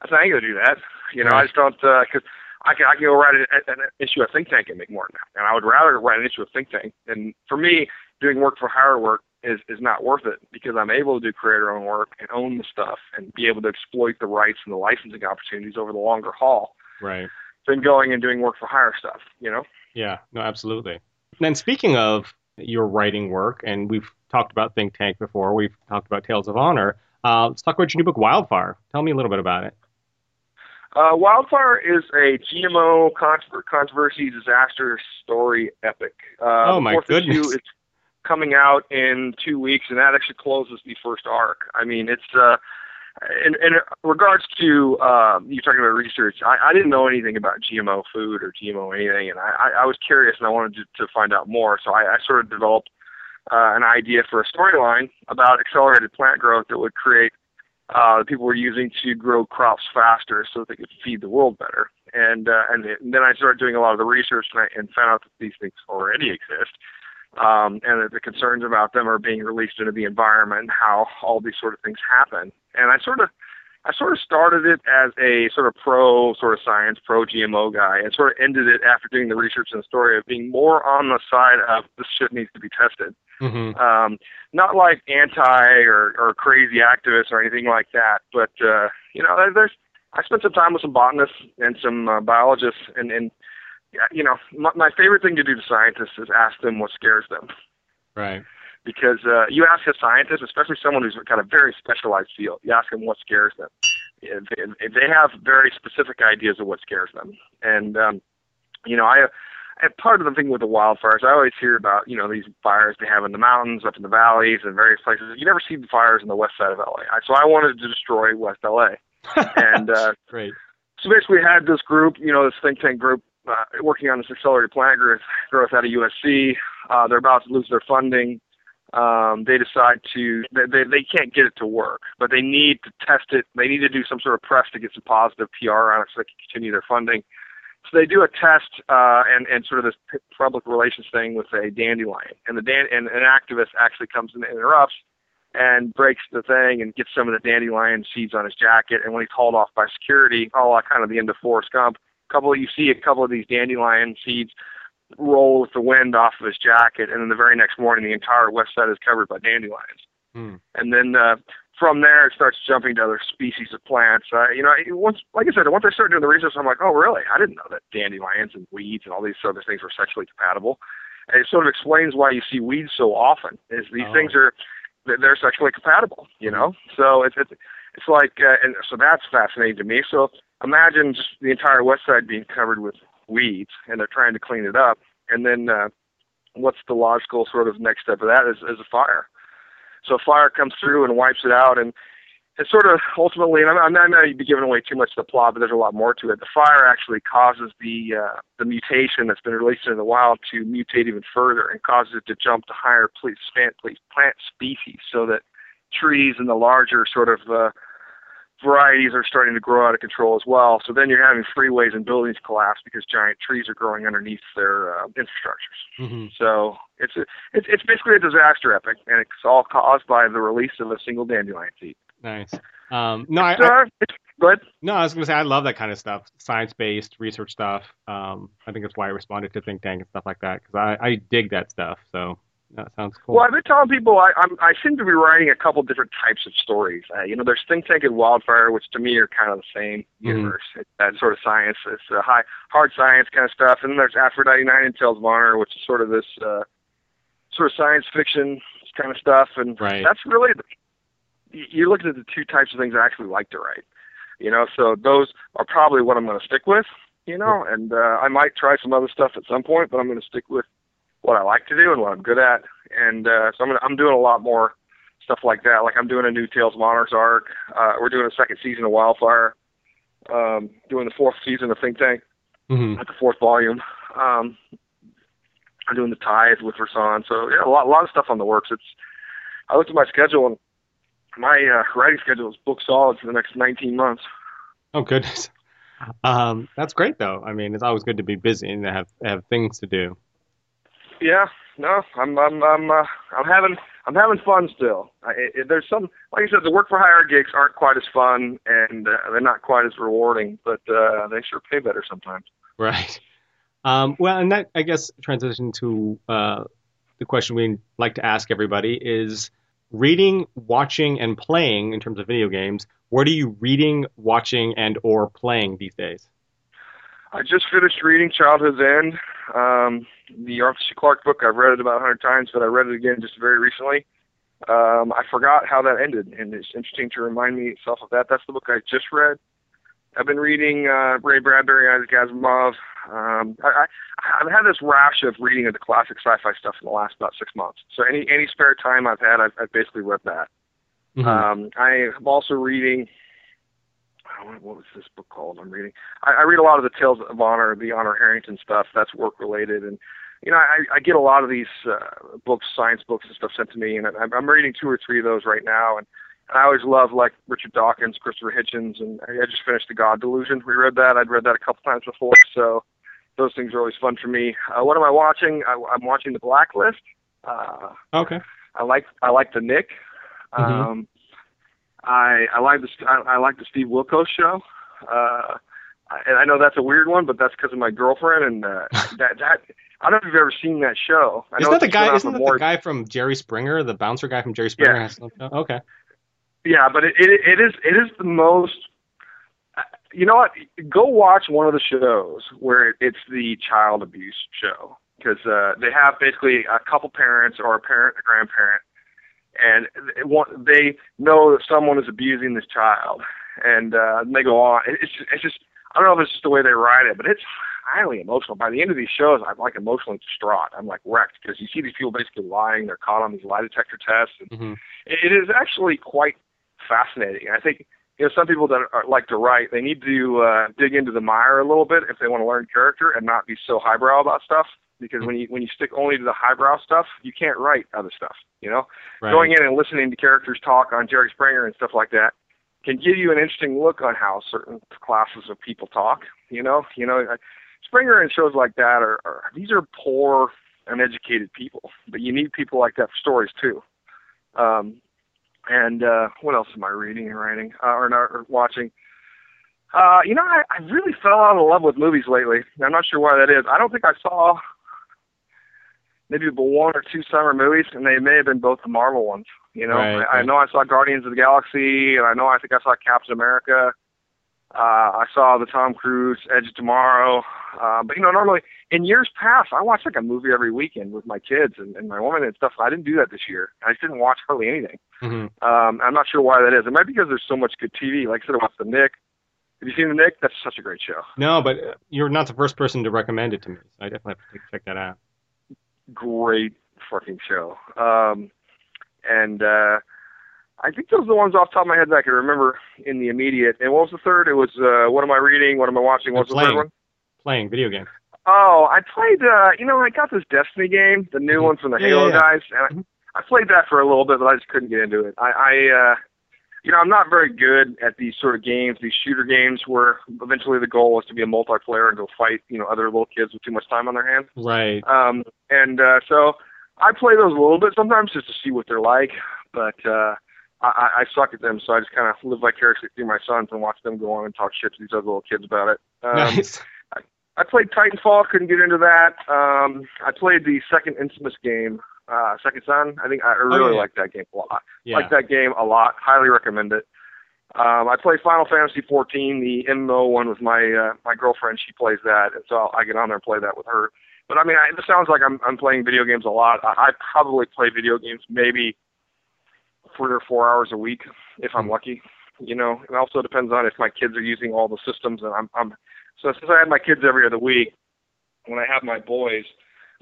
that's not gonna do that. You know. I just don't because. Uh, I can I can go write an, an issue of Think Tank and make more than that. And I would rather write an issue of Think Tank. And for me, doing work for hire work is is not worth it because I'm able to do creator own work and own the stuff and be able to exploit the rights and the licensing opportunities over the longer haul. Right. Than going and doing work for hire stuff, you know? Yeah, no, absolutely. And then, speaking of your writing work, and we've talked about Think Tank before, we've talked about Tales of Honor. Uh, let's talk about your new book, Wildfire. Tell me a little bit about it. Uh, Wildfire is a GMO controversy disaster story epic. Uh, oh my goodness! Issue is coming out in two weeks, and that actually closes the first arc. I mean, it's uh, in, in regards to uh, you talking about research. I, I didn't know anything about GMO food or GMO anything, and I, I was curious and I wanted to, to find out more. So I, I sort of developed uh, an idea for a storyline about accelerated plant growth that would create uh, people were using to grow crops faster so that they could feed the world better. And uh, and, and then I started doing a lot of the research and, I, and found out that these things already exist, um, and that the concerns about them are being released into the environment, and how all these sort of things happen. And I sort of I sort of started it as a sort of pro sort of science, pro GMO guy, and sort of ended it after doing the research and the story of being more on the side of this shit needs to be tested. Mm-hmm. Um, not like anti or, or crazy activists or anything like that, but uh, you know, there's I spent some time with some botanists and some uh, biologists, and and you know, my, my favorite thing to do to scientists is ask them what scares them. Right because uh, you ask a scientist, especially someone who's got a very specialized field, you ask them what scares them. If, if they have very specific ideas of what scares them, and um, you know, I, and part of the thing with the wildfires, I always hear about you know these fires they have in the mountains, up in the valleys, and various places. You never see the fires in the west side of LA. So I wanted to destroy West LA, and uh, great. So basically, we had this group, you know, this think tank group uh, working on this accelerated plant growth, growth out of USC. Uh, they're about to lose their funding um, they decide to they, they they can't get it to work, but they need to test it. They need to do some sort of press to get some positive PR on it so they can continue their funding. So they do a test uh, and and sort of this public relations thing with a dandelion, and the dan- and an activist actually comes and interrupts and breaks the thing and gets some of the dandelion seeds on his jacket. And when he's hauled off by security, all oh, kind of the end of Forrest Gump, couple you see a couple of these dandelion seeds roll with the wind off of his jacket, and then the very next morning, the entire west side is covered by dandelions. Hmm. And then uh, from there, it starts jumping to other species of plants. Uh, you know, once, like I said, once I started doing the research, I'm like, oh, really? I didn't know that dandelions and weeds and all these other things were sexually compatible. And it sort of explains why you see weeds so often. Is these oh. things are they're sexually compatible, you know? Mm-hmm. So it's it's it's like, uh, and so that's fascinating to me. So imagine just the entire west side being covered with weeds, and they're trying to clean it up. And then uh, what's the logical sort of next step of that is, is a fire. So fire comes through and wipes it out, and it sort of ultimately, and I'm, I'm not going to be giving away too much of the plot, but there's a lot more to it. The fire actually causes the uh, the mutation that's been released into the wild to mutate even further and causes it to jump to higher plant, plant species, so that trees and the larger sort of uh, varieties are starting to grow out of control as well. So then you're having freeways and buildings collapse because giant trees are growing underneath their uh, infrastructures. Mm-hmm. So it's a, it's it's basically a disaster epic, and it's all caused by the release of a single dandelion seed. Nice. Um, no, I, uh, I No, I was going to say I love that kind of stuff, science-based research stuff. Um, I think that's why I responded to Think Tank and stuff like that because I, I dig that stuff. So that sounds cool. Well, I've been telling people I, I'm, I seem to be writing a couple different types of stories. Uh, you know, there's Think Tank and Wildfire, which to me are kind of the same mm-hmm. universe. It's that sort of science. It's uh, high, hard science kind of stuff. And then there's Aphrodite 9 and Tales of Honor, which is sort of this uh, sort of science fiction kind of stuff. And right. that's really, you're looking at the two types of things I actually like to write. You know, so those are probably what I'm going to stick with. You know, and uh, I might try some other stuff at some point, but I'm going to stick with what I like to do and what I'm good at. and uh, so I'm gonna, I'm doing a lot more stuff like that. Like I'm doing a new Tales of Honors arc. Uh, we're doing a second season of Wildfire. Um, doing the fourth season of Think Tank hmm at the fourth volume. Um, I'm doing the Tithe with Rahsan. So yeah, a lot, a lot of stuff on the works. It's I looked at my schedule and my uh, writing schedule is book solid for the next 19 months. Oh goodness. Um, that's great though. I mean, it's always good to be busy and to have have things to do. Yeah, no, I'm I'm I'm uh, I'm having I'm having fun still. I, it, there's some like I said, the work for hire gigs aren't quite as fun and uh, they're not quite as rewarding, but uh, they sure pay better sometimes. Right. Um, well, and that I guess transition to uh, the question we like to ask everybody is reading, watching, and playing in terms of video games. What are you reading, watching, and or playing these days? I just finished reading Childhood's End, um, the Arthur C. Clarke book. I've read it about a hundred times, but I read it again just very recently. Um, I forgot how that ended, and it's interesting to remind me itself of that. That's the book I just read. I've been reading uh, Ray Bradbury, Isaac Asimov. Um, I, I, I've had this rash of reading of the classic sci-fi stuff in the last about six months. So any any spare time I've had, I've, I've basically read that. Mhm. Um, I am also reading. What was this book called? I'm reading. I, I read a lot of the Tales of Honor, the Honor Harrington stuff. That's work related, and you know, I, I get a lot of these uh, books, science books and stuff sent to me, and I'm, I'm reading two or three of those right now. And, and I always love like Richard Dawkins, Christopher Hitchens, and I I just finished The God Delusion. We read that. I'd read that a couple times before, so those things are always fun for me. Uh, what am I watching? I, I'm watching The Blacklist. Uh, okay. I like I like the Knick. Mhm. Um, I I like the I, I like the Steve Wilkos show. Uh, I- and I know that's a weird one, but that's because of my girlfriend and uh, that that I don't know if you've ever seen that show. I Isn't that the guy? Isn't that the guy from Jerry Springer, the bouncer guy from Jerry Springer? Yeah. has? Okay. Yeah, but it, it it is it is the most. You know what? Go watch one of the shows where it, it's the child abuse show because uh, they have basically a couple parents or a parent, a grandparent, and it, want- they know that someone is abusing this child, and uh, they go on. It, it's just, it's just I don't know if it's just the way they write it, but it's highly emotional. By the end of these shows, I'm like emotionally distraught. I'm like wrecked because you see these people basically lying. They're caught on these lie detector tests, and hmm it is actually quite fascinating. I think you know some people that are, like to write, they need to uh, dig into the mire a little bit if they want to learn character and not be so highbrow about stuff. Because when you when you stick only to the highbrow stuff, you can't write other stuff. You know, Right. going in and listening to characters talk on Jerry Springer and stuff like that can give you an interesting look on how certain classes of people talk. You know, you know, Springer and shows like that are, are these are poor, uneducated people, but you need people like that for stories too. Um, and uh, what else am I reading and writing uh, or, not, or watching? Uh, you know, I, I really fell out of love with movies lately. I'm not sure why that is. I don't think I saw maybe one or two summer movies, and they may have been both the Marvel ones. You know, Right, I, right. I know I saw Guardians of the Galaxy, and I know I think I saw Captain America. Uh, I saw the Tom Cruise Edge of Tomorrow. Uh, but you know, normally in years past, I watched like a movie every weekend with my kids and, and my woman and stuff. I didn't do that this year. I just didn't watch hardly anything. hmm Um, I'm not sure why that is. It might be because there's so much good TV. Like I said, I watched The Knick. Have you seen The Knick? That's such a great show. No, but uh, you're not the first person to recommend it to me. So I definitely have to check that out. Great fucking show. Um, and uh, I think those are the ones off the top of my head that I can remember in the immediate. And what was the third? It was uh, what am I reading? What am I watching? What was the Playing. third one? Playing video games. Oh, I played. Uh, you know, I got this Destiny game, the new Mhm. one from the Yeah, Halo yeah, guys, and. I, I played that for a little bit, but I just couldn't get into it. I, I uh, you know, I'm not very good at these sort of games, these shooter games, where eventually the goal is to be a multiplayer and go fight, you know, other little kids with too much time on their hands. Right. Um, and uh, so I play those a little bit sometimes just to see what they're like, but uh, I, I I suck at them, so I just kind of live vicariously through my sons and watch them go on and talk shit to these other little kids about it. Um, nice. I played Titanfall, couldn't get into that. Um, I played the second Infamous game, uh, Second Son. I think I really Oh, yeah. like that game a lot. Yeah. Like that game a lot. Highly recommend it. Um, I play Final Fantasy 14, the MMO one with my uh, my girlfriend. She plays that, and so I get on there and play that with her. But I mean, I, it sounds like I'm I'm playing video games a lot. I, I probably play video games maybe three or four hours a week if I'm lucky. You know, it also depends on if my kids are using all the systems, and I'm I'm so since I have my kids every other week, when I have my boys,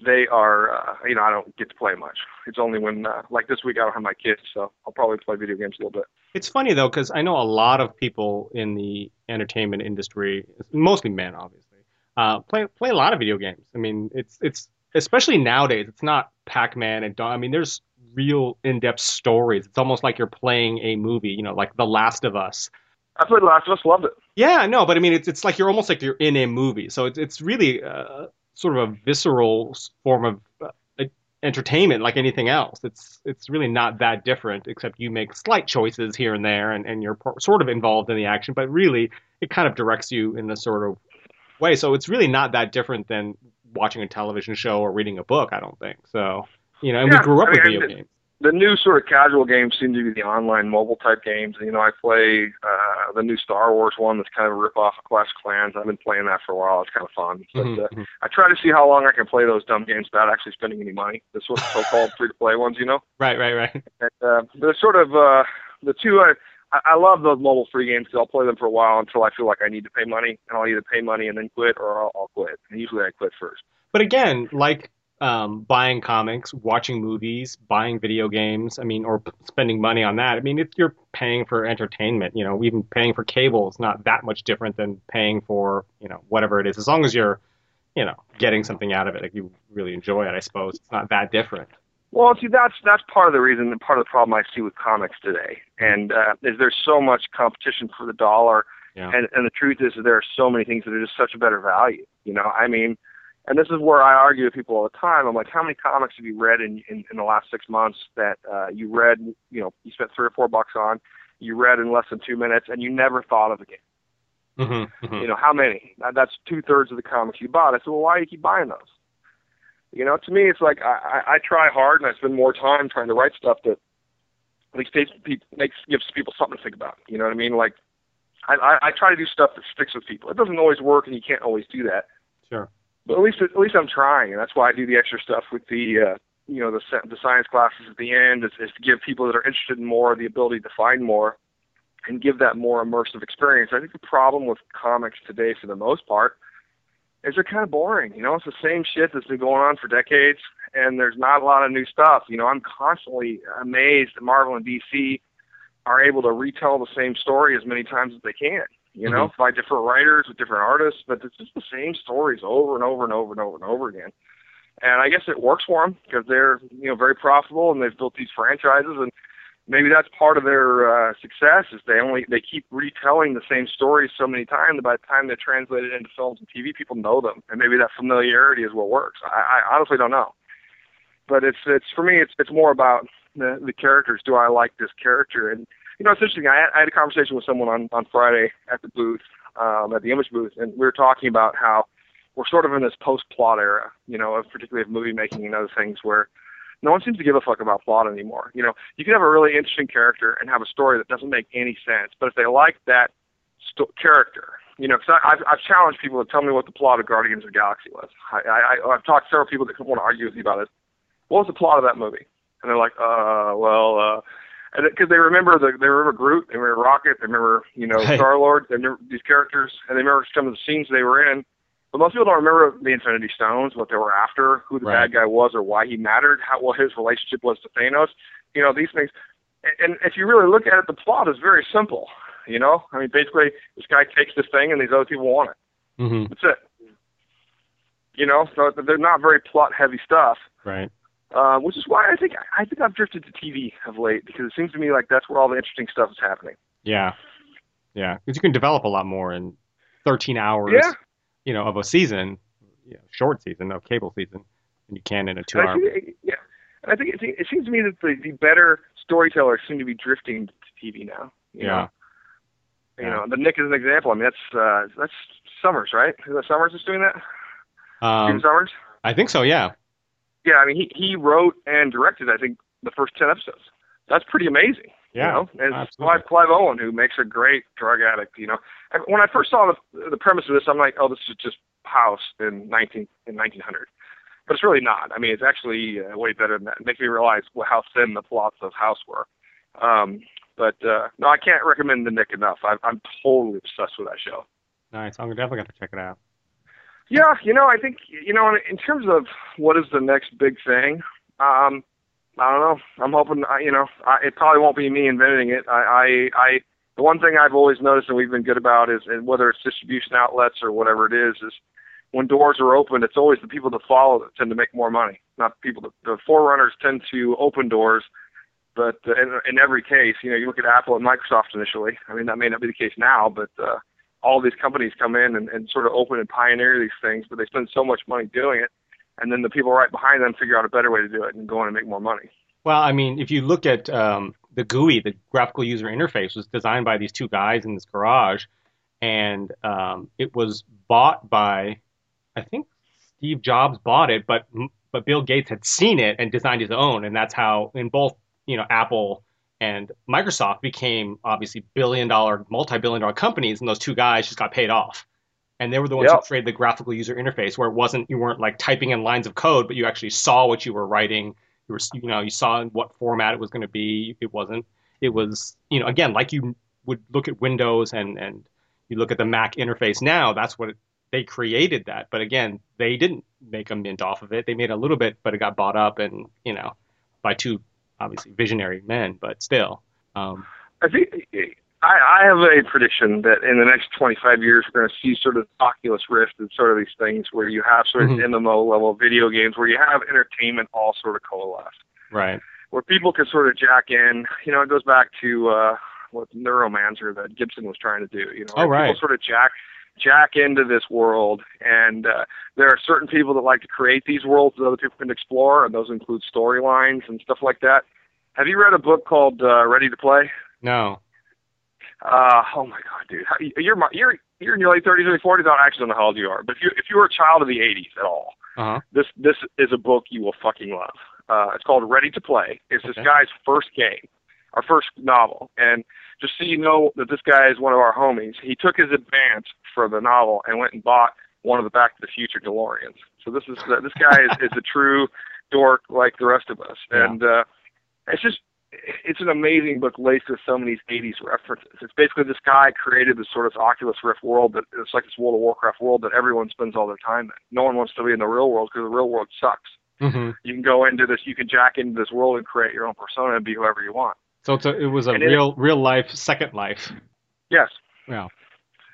they are, uh, you know, I don't get to play much. It's only when, uh, like this week, I don't have my kids, so I'll probably play video games a little bit. It's funny though, because I know a lot of people in the entertainment industry, mostly men, obviously, uh, play play a lot of video games. I mean, it's it's especially nowadays. It's not Pac-Man and Don- I mean, there's real in-depth stories. It's almost like you're playing a movie. You know, like The Last of Us. I played The Last of Us, loved it. Yeah, no, but I mean, it's it's like you're almost like you're in a movie. So it's it's really uh, sort of a visceral form of uh, entertainment, like anything else. It's it's really not that different, except you make slight choices here and there, and and you're sort of involved in the action. But really, it kind of directs you in a sort of way. So it's really not that different than watching a television show or reading a book. I don't think so. You know, and Yeah, we grew up I with video games. The new sort of casual games seem to be the online mobile type games. You know, I play uh, the new Star Wars one that's kind of a rip off of Clash Clans. I've been playing that for a while. It's kind of fun. But Mhm, uh, mhm. I try to see how long I can play those dumb games without actually spending any money. The sort of so-called free-to-play ones, you know. Right, right, right. And, uh, they're sort of uh, the two. I, I I love those mobile free games because I'll play them for a while until I feel like I need to pay money, and I'll either pay money and then quit, or I'll, I'll quit. And usually I quit first. But again, like um, buying comics, watching movies, buying video games, I mean, or p- spending money on that. I mean, if you're paying for entertainment, you know, even paying for cable is not that much different than paying for, you know, whatever it is. As long as you're, you know, getting something out of it, like you really enjoy it, I suppose it's not that different. Well, see, that's that's part of the reason, part of the problem I see with comics today, and uh, is there's so much competition for the dollar, Yeah. and and the truth is that there are so many things that are just such a better value. You know, I mean, and this is where I argue with people all the time. I'm like, how many comics have you read in in, in the last six months that uh, you read, you know, you spent three or four bucks on, you read in less than two minutes, and you never thought of again. Mm-hmm, mm-hmm. You know, how many? That's two thirds of the comics you bought. I said, well, why do you keep buying those? You know, to me, it's like I, I, I try hard and I spend more time trying to write stuff that at least takes, makes gives people something to think about. You know what I mean? Like, I, I, I try to do stuff that sticks with people. It doesn't always work, and you can't always do that. Sure. But at least at least I'm trying, and that's why I do the extra stuff with the uh, you know the the science classes at the end is, is to give people that are interested in more the ability to find more and give that more immersive experience. I think the problem with comics today, for the most part, is they're kind of boring. You know, it's the same shit that's been going on for decades, and there's not a lot of new stuff. You know, I'm constantly amazed that Marvel and DC are able to retell the same story as many times as they can. You know, by different writers with different artists, but it's just the same stories over and over and over and over and over again. And I guess it works for them because they're you know very profitable and they've built these franchises and maybe that's part of their uh, success is they only they keep retelling the same stories so many times that by the time they're translated into films and TV, people know them, and maybe that familiarity is what works. I, I honestly don't know, but it's it's for me it's it's more about the the characters. Do I like this character? And you know, it's interesting. I, I had a conversation with someone on on Friday at the booth, um, at the Image booth, and we were talking about how we're sort of in this post-plot era, you know, of particularly of movie making and other things where no one seems to give a fuck about plot anymore. You know, you can have a really interesting character and have a story that doesn't make any sense, but if they like that sto- character, you know, because I've I've challenged people to tell me what the plot of Guardians of the Galaxy was. I, I I've talked to several people that want to argue with me about it. What was the plot of that movie? And they're like, uh, well, uh, because they remember the they remember Groot, they remember Rocket, they remember you know Right. Star Lord, they remember these characters, and they remember some of the scenes they were in. But most people don't remember the Infinity Stones, what they were after, who the Right. bad guy was, or why he mattered, how what his relationship was to Thanos. You know these things. And, and if you really look at it, the plot is very simple. You know, I mean, basically, this guy takes this thing, and these other people want it. Mm-hmm. That's it. You know, so they're not very plot-heavy stuff Right. Uh, which is why I think I think I've drifted to TV of late because it seems to me like that's where all the interesting stuff is happening. Yeah. Yeah. Because you can develop a lot more in 13 hours, Yeah. you know, of a season, you know, short season of cable season, than you can in a two-hour. yeah, and I think it, it seems to me that the, the better storytellers seem to be drifting to TV now. You Yeah. Know? Yeah. You know, the Knick is an example. I mean, that's uh, that's Summers, right? Is that Summers is doing that? Um, Summers. I think so, yeah. Yeah, I mean, he he wrote and directed. I think the first ten episodes. That's pretty amazing. Yeah. You know, and absolutely. Clive, Clive Owen, who makes a great drug addict. You know, and when I first saw the the premise of this, I'm like, oh, this is just House in 19 in 1900. But it's really not. I mean, it's actually uh, way better than that. It makes me realize wh- how thin the plots of House were. Um, but uh, no, I can't recommend the Knick enough. I, I'm totally obsessed with that show. Nice. I'm gonna definitely going to check it out. Yeah, you know, I think you know, in terms of what is the next big thing, um, I don't know. I'm hoping, you know, I, it probably won't be me inventing it. I, I, I, the one thing I've always noticed and we've been good about is, and whether it's distribution outlets or whatever it is, is when doors are open, it's always the people that follow that tend to make more money, not people that the forerunners tend to open doors. But uh, in, in every case, you know, you look at Apple and Microsoft initially. I mean, that may not be the case now, but uh, all these companies come in and, and sort of open and pioneer these things, but they spend so much money doing it, and then the people right behind them figure out a better way to do it and go in and make more money. Well, I mean, if you look at um, the GUI, the graphical user interface, was designed by these two guys in this garage, and um, it was bought by, I think Steve Jobs bought it, but but Bill Gates had seen it and designed his own, and that's how in both you know Apple and Microsoft became obviously billion dollar, multi billion dollar companies, and those two guys just got paid off. And they were the ones yep. who created the graphical user interface where it wasn't you weren't like typing in lines of code, but you actually saw what you were writing. You were you know, you saw what format it was going to be. It wasn't it was, you know, again, like you would look at Windows and and you look at the Mac interface now, that's what it, they created that. But again, they didn't make a mint off of it. They made a little bit, but it got bought up and, you know, by two obviously visionary men, but still. Um, I think I, I have a prediction that in the next 25 years we're going to see sort of Oculus Rift and sort of these things where you have sort of mm-hmm. MMO level video games where you have entertainment all sort of coalesced. Right. Where people can sort of jack in. You know, it goes back to uh, what Neuromancer that Gibson was trying to do. You know, oh, right. people sort of jack jack into this world and uh, there are certain people that like to create these worlds that other people can explore and those include storylines and stuff like that. Have you read a book called uh, ready to play? No. Uh oh my god dude. You're you're you're in your late 30s early 40s i don't actually know how old you are but if you if you were a child of the 80s at all uh-huh. this this is a book you will fucking love. Uh it's called ready to play. It's okay. this guy's first game our first novel and just so you know that this guy is one of our homies, he took his advance for the novel and went and bought one of the Back to the Future DeLoreans. So this is uh, this guy is, is a true dork like the rest of us, yeah. and uh, it's just it's an amazing book laced with so many 80s references. It's basically this guy created this sort of Oculus Rift world that it's like this World of Warcraft world that everyone spends all their time in. No one wants to be in the real world because the real world sucks. Mm-hmm. You can go into this, you can jack into this world and create your own persona and be whoever you want. So it's a, it was a and real, it, real life Second Life. Yes. Yeah.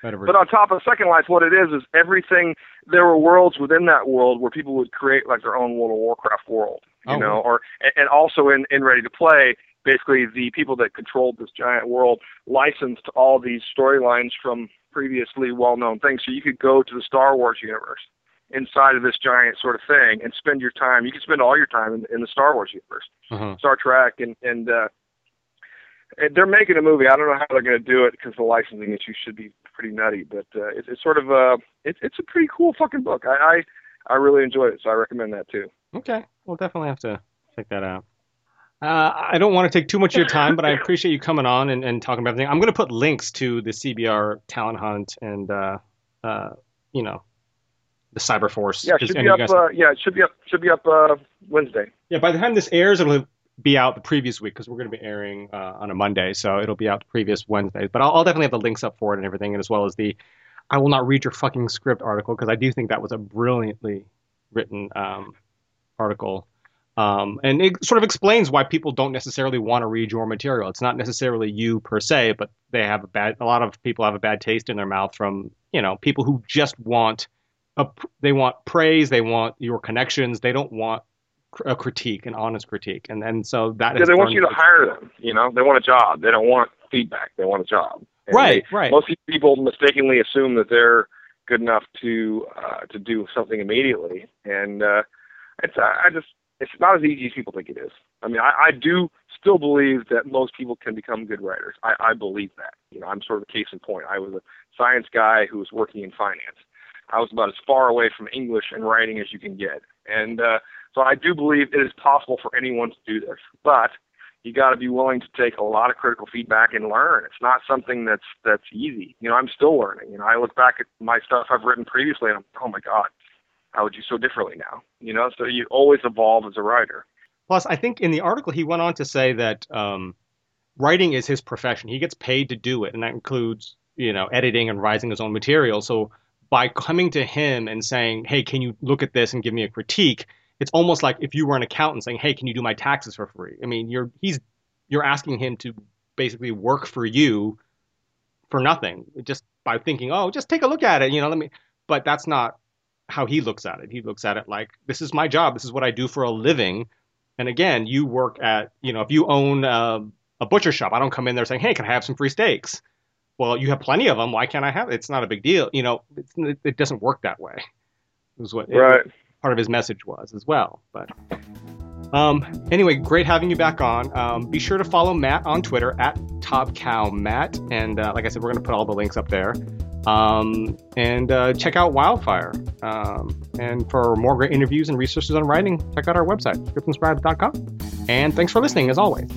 But on top of Second Life, what it is is everything. There were worlds within that world where people would create like their own World of Warcraft world, you oh, know, or and also in in Ready to Play, basically the people that controlled this giant world licensed all these storylines from previously well-known things. So you could go to the Star Wars universe inside of this giant sort of thing and spend your time. You could spend all your time in, in the Star Wars universe, uh-huh. Star Trek, and and uh, they're making a movie. I don't know how they're going to do it because the licensing issue should be pretty nutty. But uh, it's, it's sort of a uh, it's it's a pretty cool fucking book. I, I I really enjoyed it, so I recommend that too. Okay, we'll definitely have to check that out. Uh, I don't want to take too much of your time, but I appreciate you coming on and, and talking about everything. I'm going to put links to the CBR talent hunt and uh, uh, you know the Cyberforce. Yeah, should be up. Guys... Uh, yeah, it should be up. Should be up uh, Wednesday. Yeah, by the time this airs, it'll be out the previous week because we're going to be airing uh, on a Monday, so it'll be out the previous Wednesday. But I'll, I'll, definitely have the links up for it and everything, and as well as the "I will not read your fucking script" article because I do think that was a brilliantly written um, article, um, and it sort of explains why people don't necessarily want to read your material. It's not necessarily you per se, but they have a bad. A lot of people have a bad taste in their mouth from you know people who just want. A, they want praise. They want your connections. They don't want a critique, an honest critique, and and so that yeah, they want you to hire them. You know, they want a job. They don't want feedback. They want a job. And right, they, right. Most people mistakenly assume that they're good enough to uh, to do something immediately, and uh, it's I just it's not as easy as people think it is. I mean, I, I do still believe that most people can become good writers. I, I believe that. You know, I'm sort of a case in point. I was a science guy who was working in finance. I was about as far away from English and writing as you can get, and uh, so I do believe it is possible for anyone to do this, but you got to be willing to take a lot of critical feedback and learn. It's not something that's that's easy. You know, I'm still learning. You know, I look back at my stuff I've written previously, and I'm, oh my god, how would you so differently now? You know, so you always evolve as a writer. Plus, I think in the article he went on to say that um, writing is his profession. He gets paid to do it, and that includes you know editing and writing his own material. So by coming to him and saying, "Hey, can you look at this and give me a critique?" It's almost like if you were an accountant saying, "Hey, can you do my taxes for free?" I mean, you're he's you're asking him to basically work for you for nothing just by thinking, "Oh, just take a look at it," you know, let me but that's not how he looks at it. He looks at it like this is my job. This is what I do for a living. And again, you work at, you know, if you own a, a butcher shop, I don't come in there saying, "Hey, can I have some free steaks?" Well, you have plenty of them. Why can't I have it? It's not a big deal. You know, it doesn't work that way. Is what right. It, part of his message was as well. But um, anyway, great having you back on. Um, be sure to follow Matt on Twitter at TopCowMatt. And uh, like I said, we're going to put all the links up there. Um, and uh, check out Wildfire. Um, and for more great interviews and resources on writing, check out our website, scriptandscribes.com. And thanks for listening, as always.